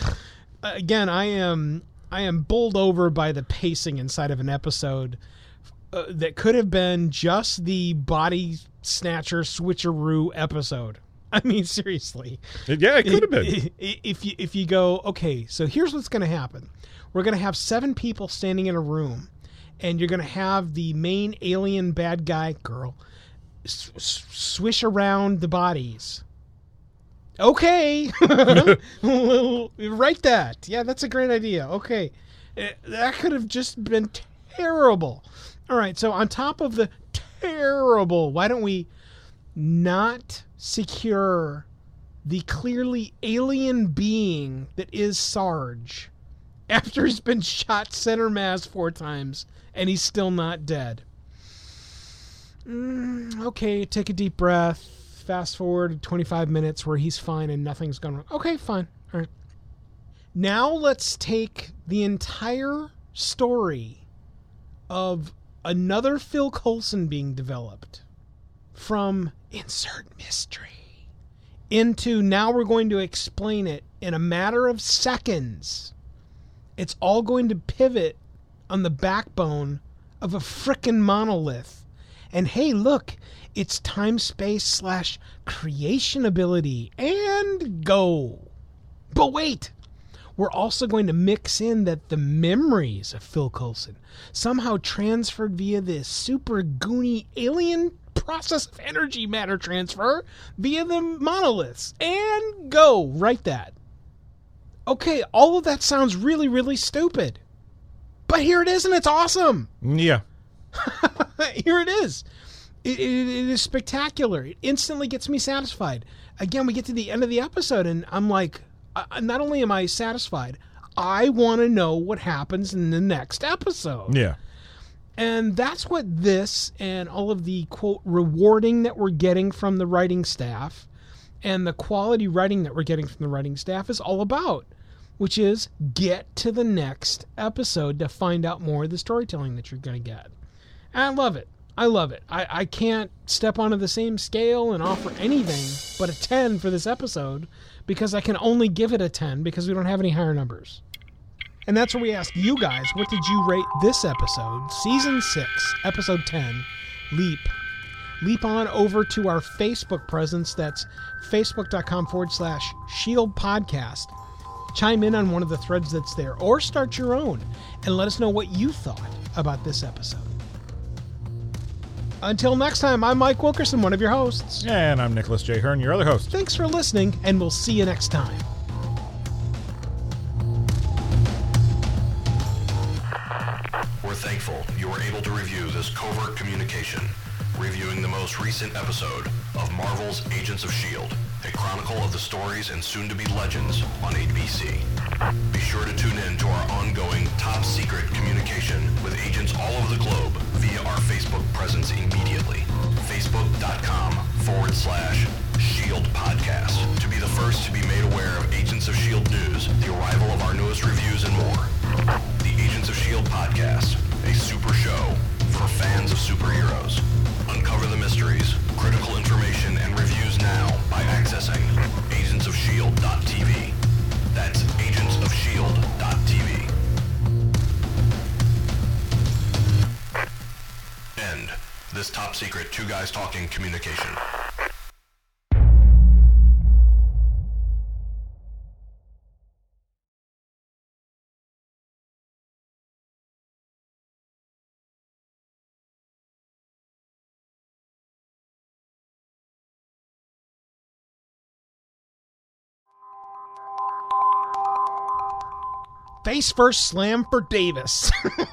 Again, I am I am bowled over by the pacing inside of an episode uh, that could have been just the body snatcher switcheroo episode. I mean, seriously. yeah, it could have been. If you if you go, okay, so here's what's going to happen. We're going to have seven people standing in a room, and you're going to have the main alien bad guy girl s- s- swish around the bodies. Okay, write that. Yeah, that's a great idea. Okay, Eh, that could have just been terrible. All right, so on top of the terrible, why don't we not secure the clearly alien being that is Sarge after he's been shot center mass four times and he's still not dead? Mm, okay, take a deep breath. Fast forward 25 minutes where he's fine and nothing's gone wrong. Okay, fine. All right. Now let's take the entire story of another Phil Coulson being developed from insert mystery into now we're going to explain it in a matter of seconds It's all going to pivot on the backbone of a frickin' monolith. And hey, look, it's time space slash creation ability. And go. But wait! We're also going to mix in that the memories of Phil Coulson somehow transferred via this super goony alien process of energy matter transfer via the monoliths. And go. Write that. Okay, all of that sounds really, really stupid. But here it is, and it's awesome. Yeah. here it is. It, it, it is spectacular. It instantly gets me satisfied. Again, we get to the end of the episode, and I'm like, uh, not only am I satisfied, I want to know what happens in the next episode. Yeah. And that's what this and all of the quote rewarding that we're getting from the writing staff and the quality writing that we're getting from the writing staff is all about, which is get to the next episode to find out more of the storytelling that you're going to get. And I love it. I love it. I, I can't step onto the same scale and offer anything but a 10 for this episode because I can only give it a 10 because we don't have any higher numbers. And that's where we ask you guys, what did you rate this episode, season 6, episode 10, Leap? Leap on over to our Facebook presence. That's facebook.com forward slash shield podcast. Chime in on one of the threads that's there or start your own and let us know what you thought about this episode. Until next time, I'm Mike Wilkerson, one of your hosts. And I'm Nicholas J. Hearn, your other host. Thanks for listening, and we'll see you next time. We're thankful you were able to review this covert communication, reviewing the most recent episode of Marvel's Agents of S.H.I.E.L.D., a chronicle of the stories and soon-to-be legends on ABC. Be sure to tune in to our ongoing top-secret communication with agents all over the globe via our Facebook presence immediately. Facebook.com forward slash Shield Podcast to be the first to be made aware of Agents of S.H.I.E.L.D. news, the arrival of our newest reviews, and more. The Agents of S.H.I.E.L.D. Podcast, a super show for fans of superheroes. Uncover the mysteries, critical information, and reviews now by accessing agentsofshield.tv. That's agentsofshield.tv. End this top secret two guys talking communication. Face first slam for Davis.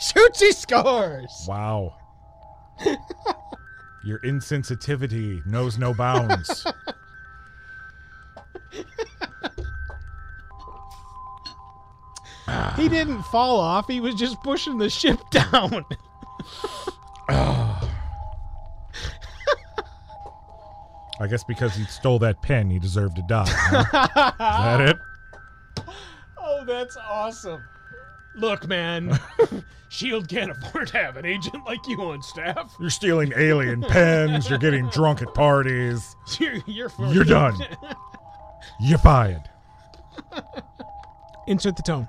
Shoots, he scores. Wow. Your insensitivity knows no bounds. He didn't fall off. He was just pushing the ship down. Ah. I guess because he stole that pen, he deserved to die. huh? Is that it? Oh, that's awesome. Look, man, Shield can't afford to have an agent like you on staff. You're stealing alien pens. You're getting drunk at parties. You're you're, You're done. You're fired. Insert the tone.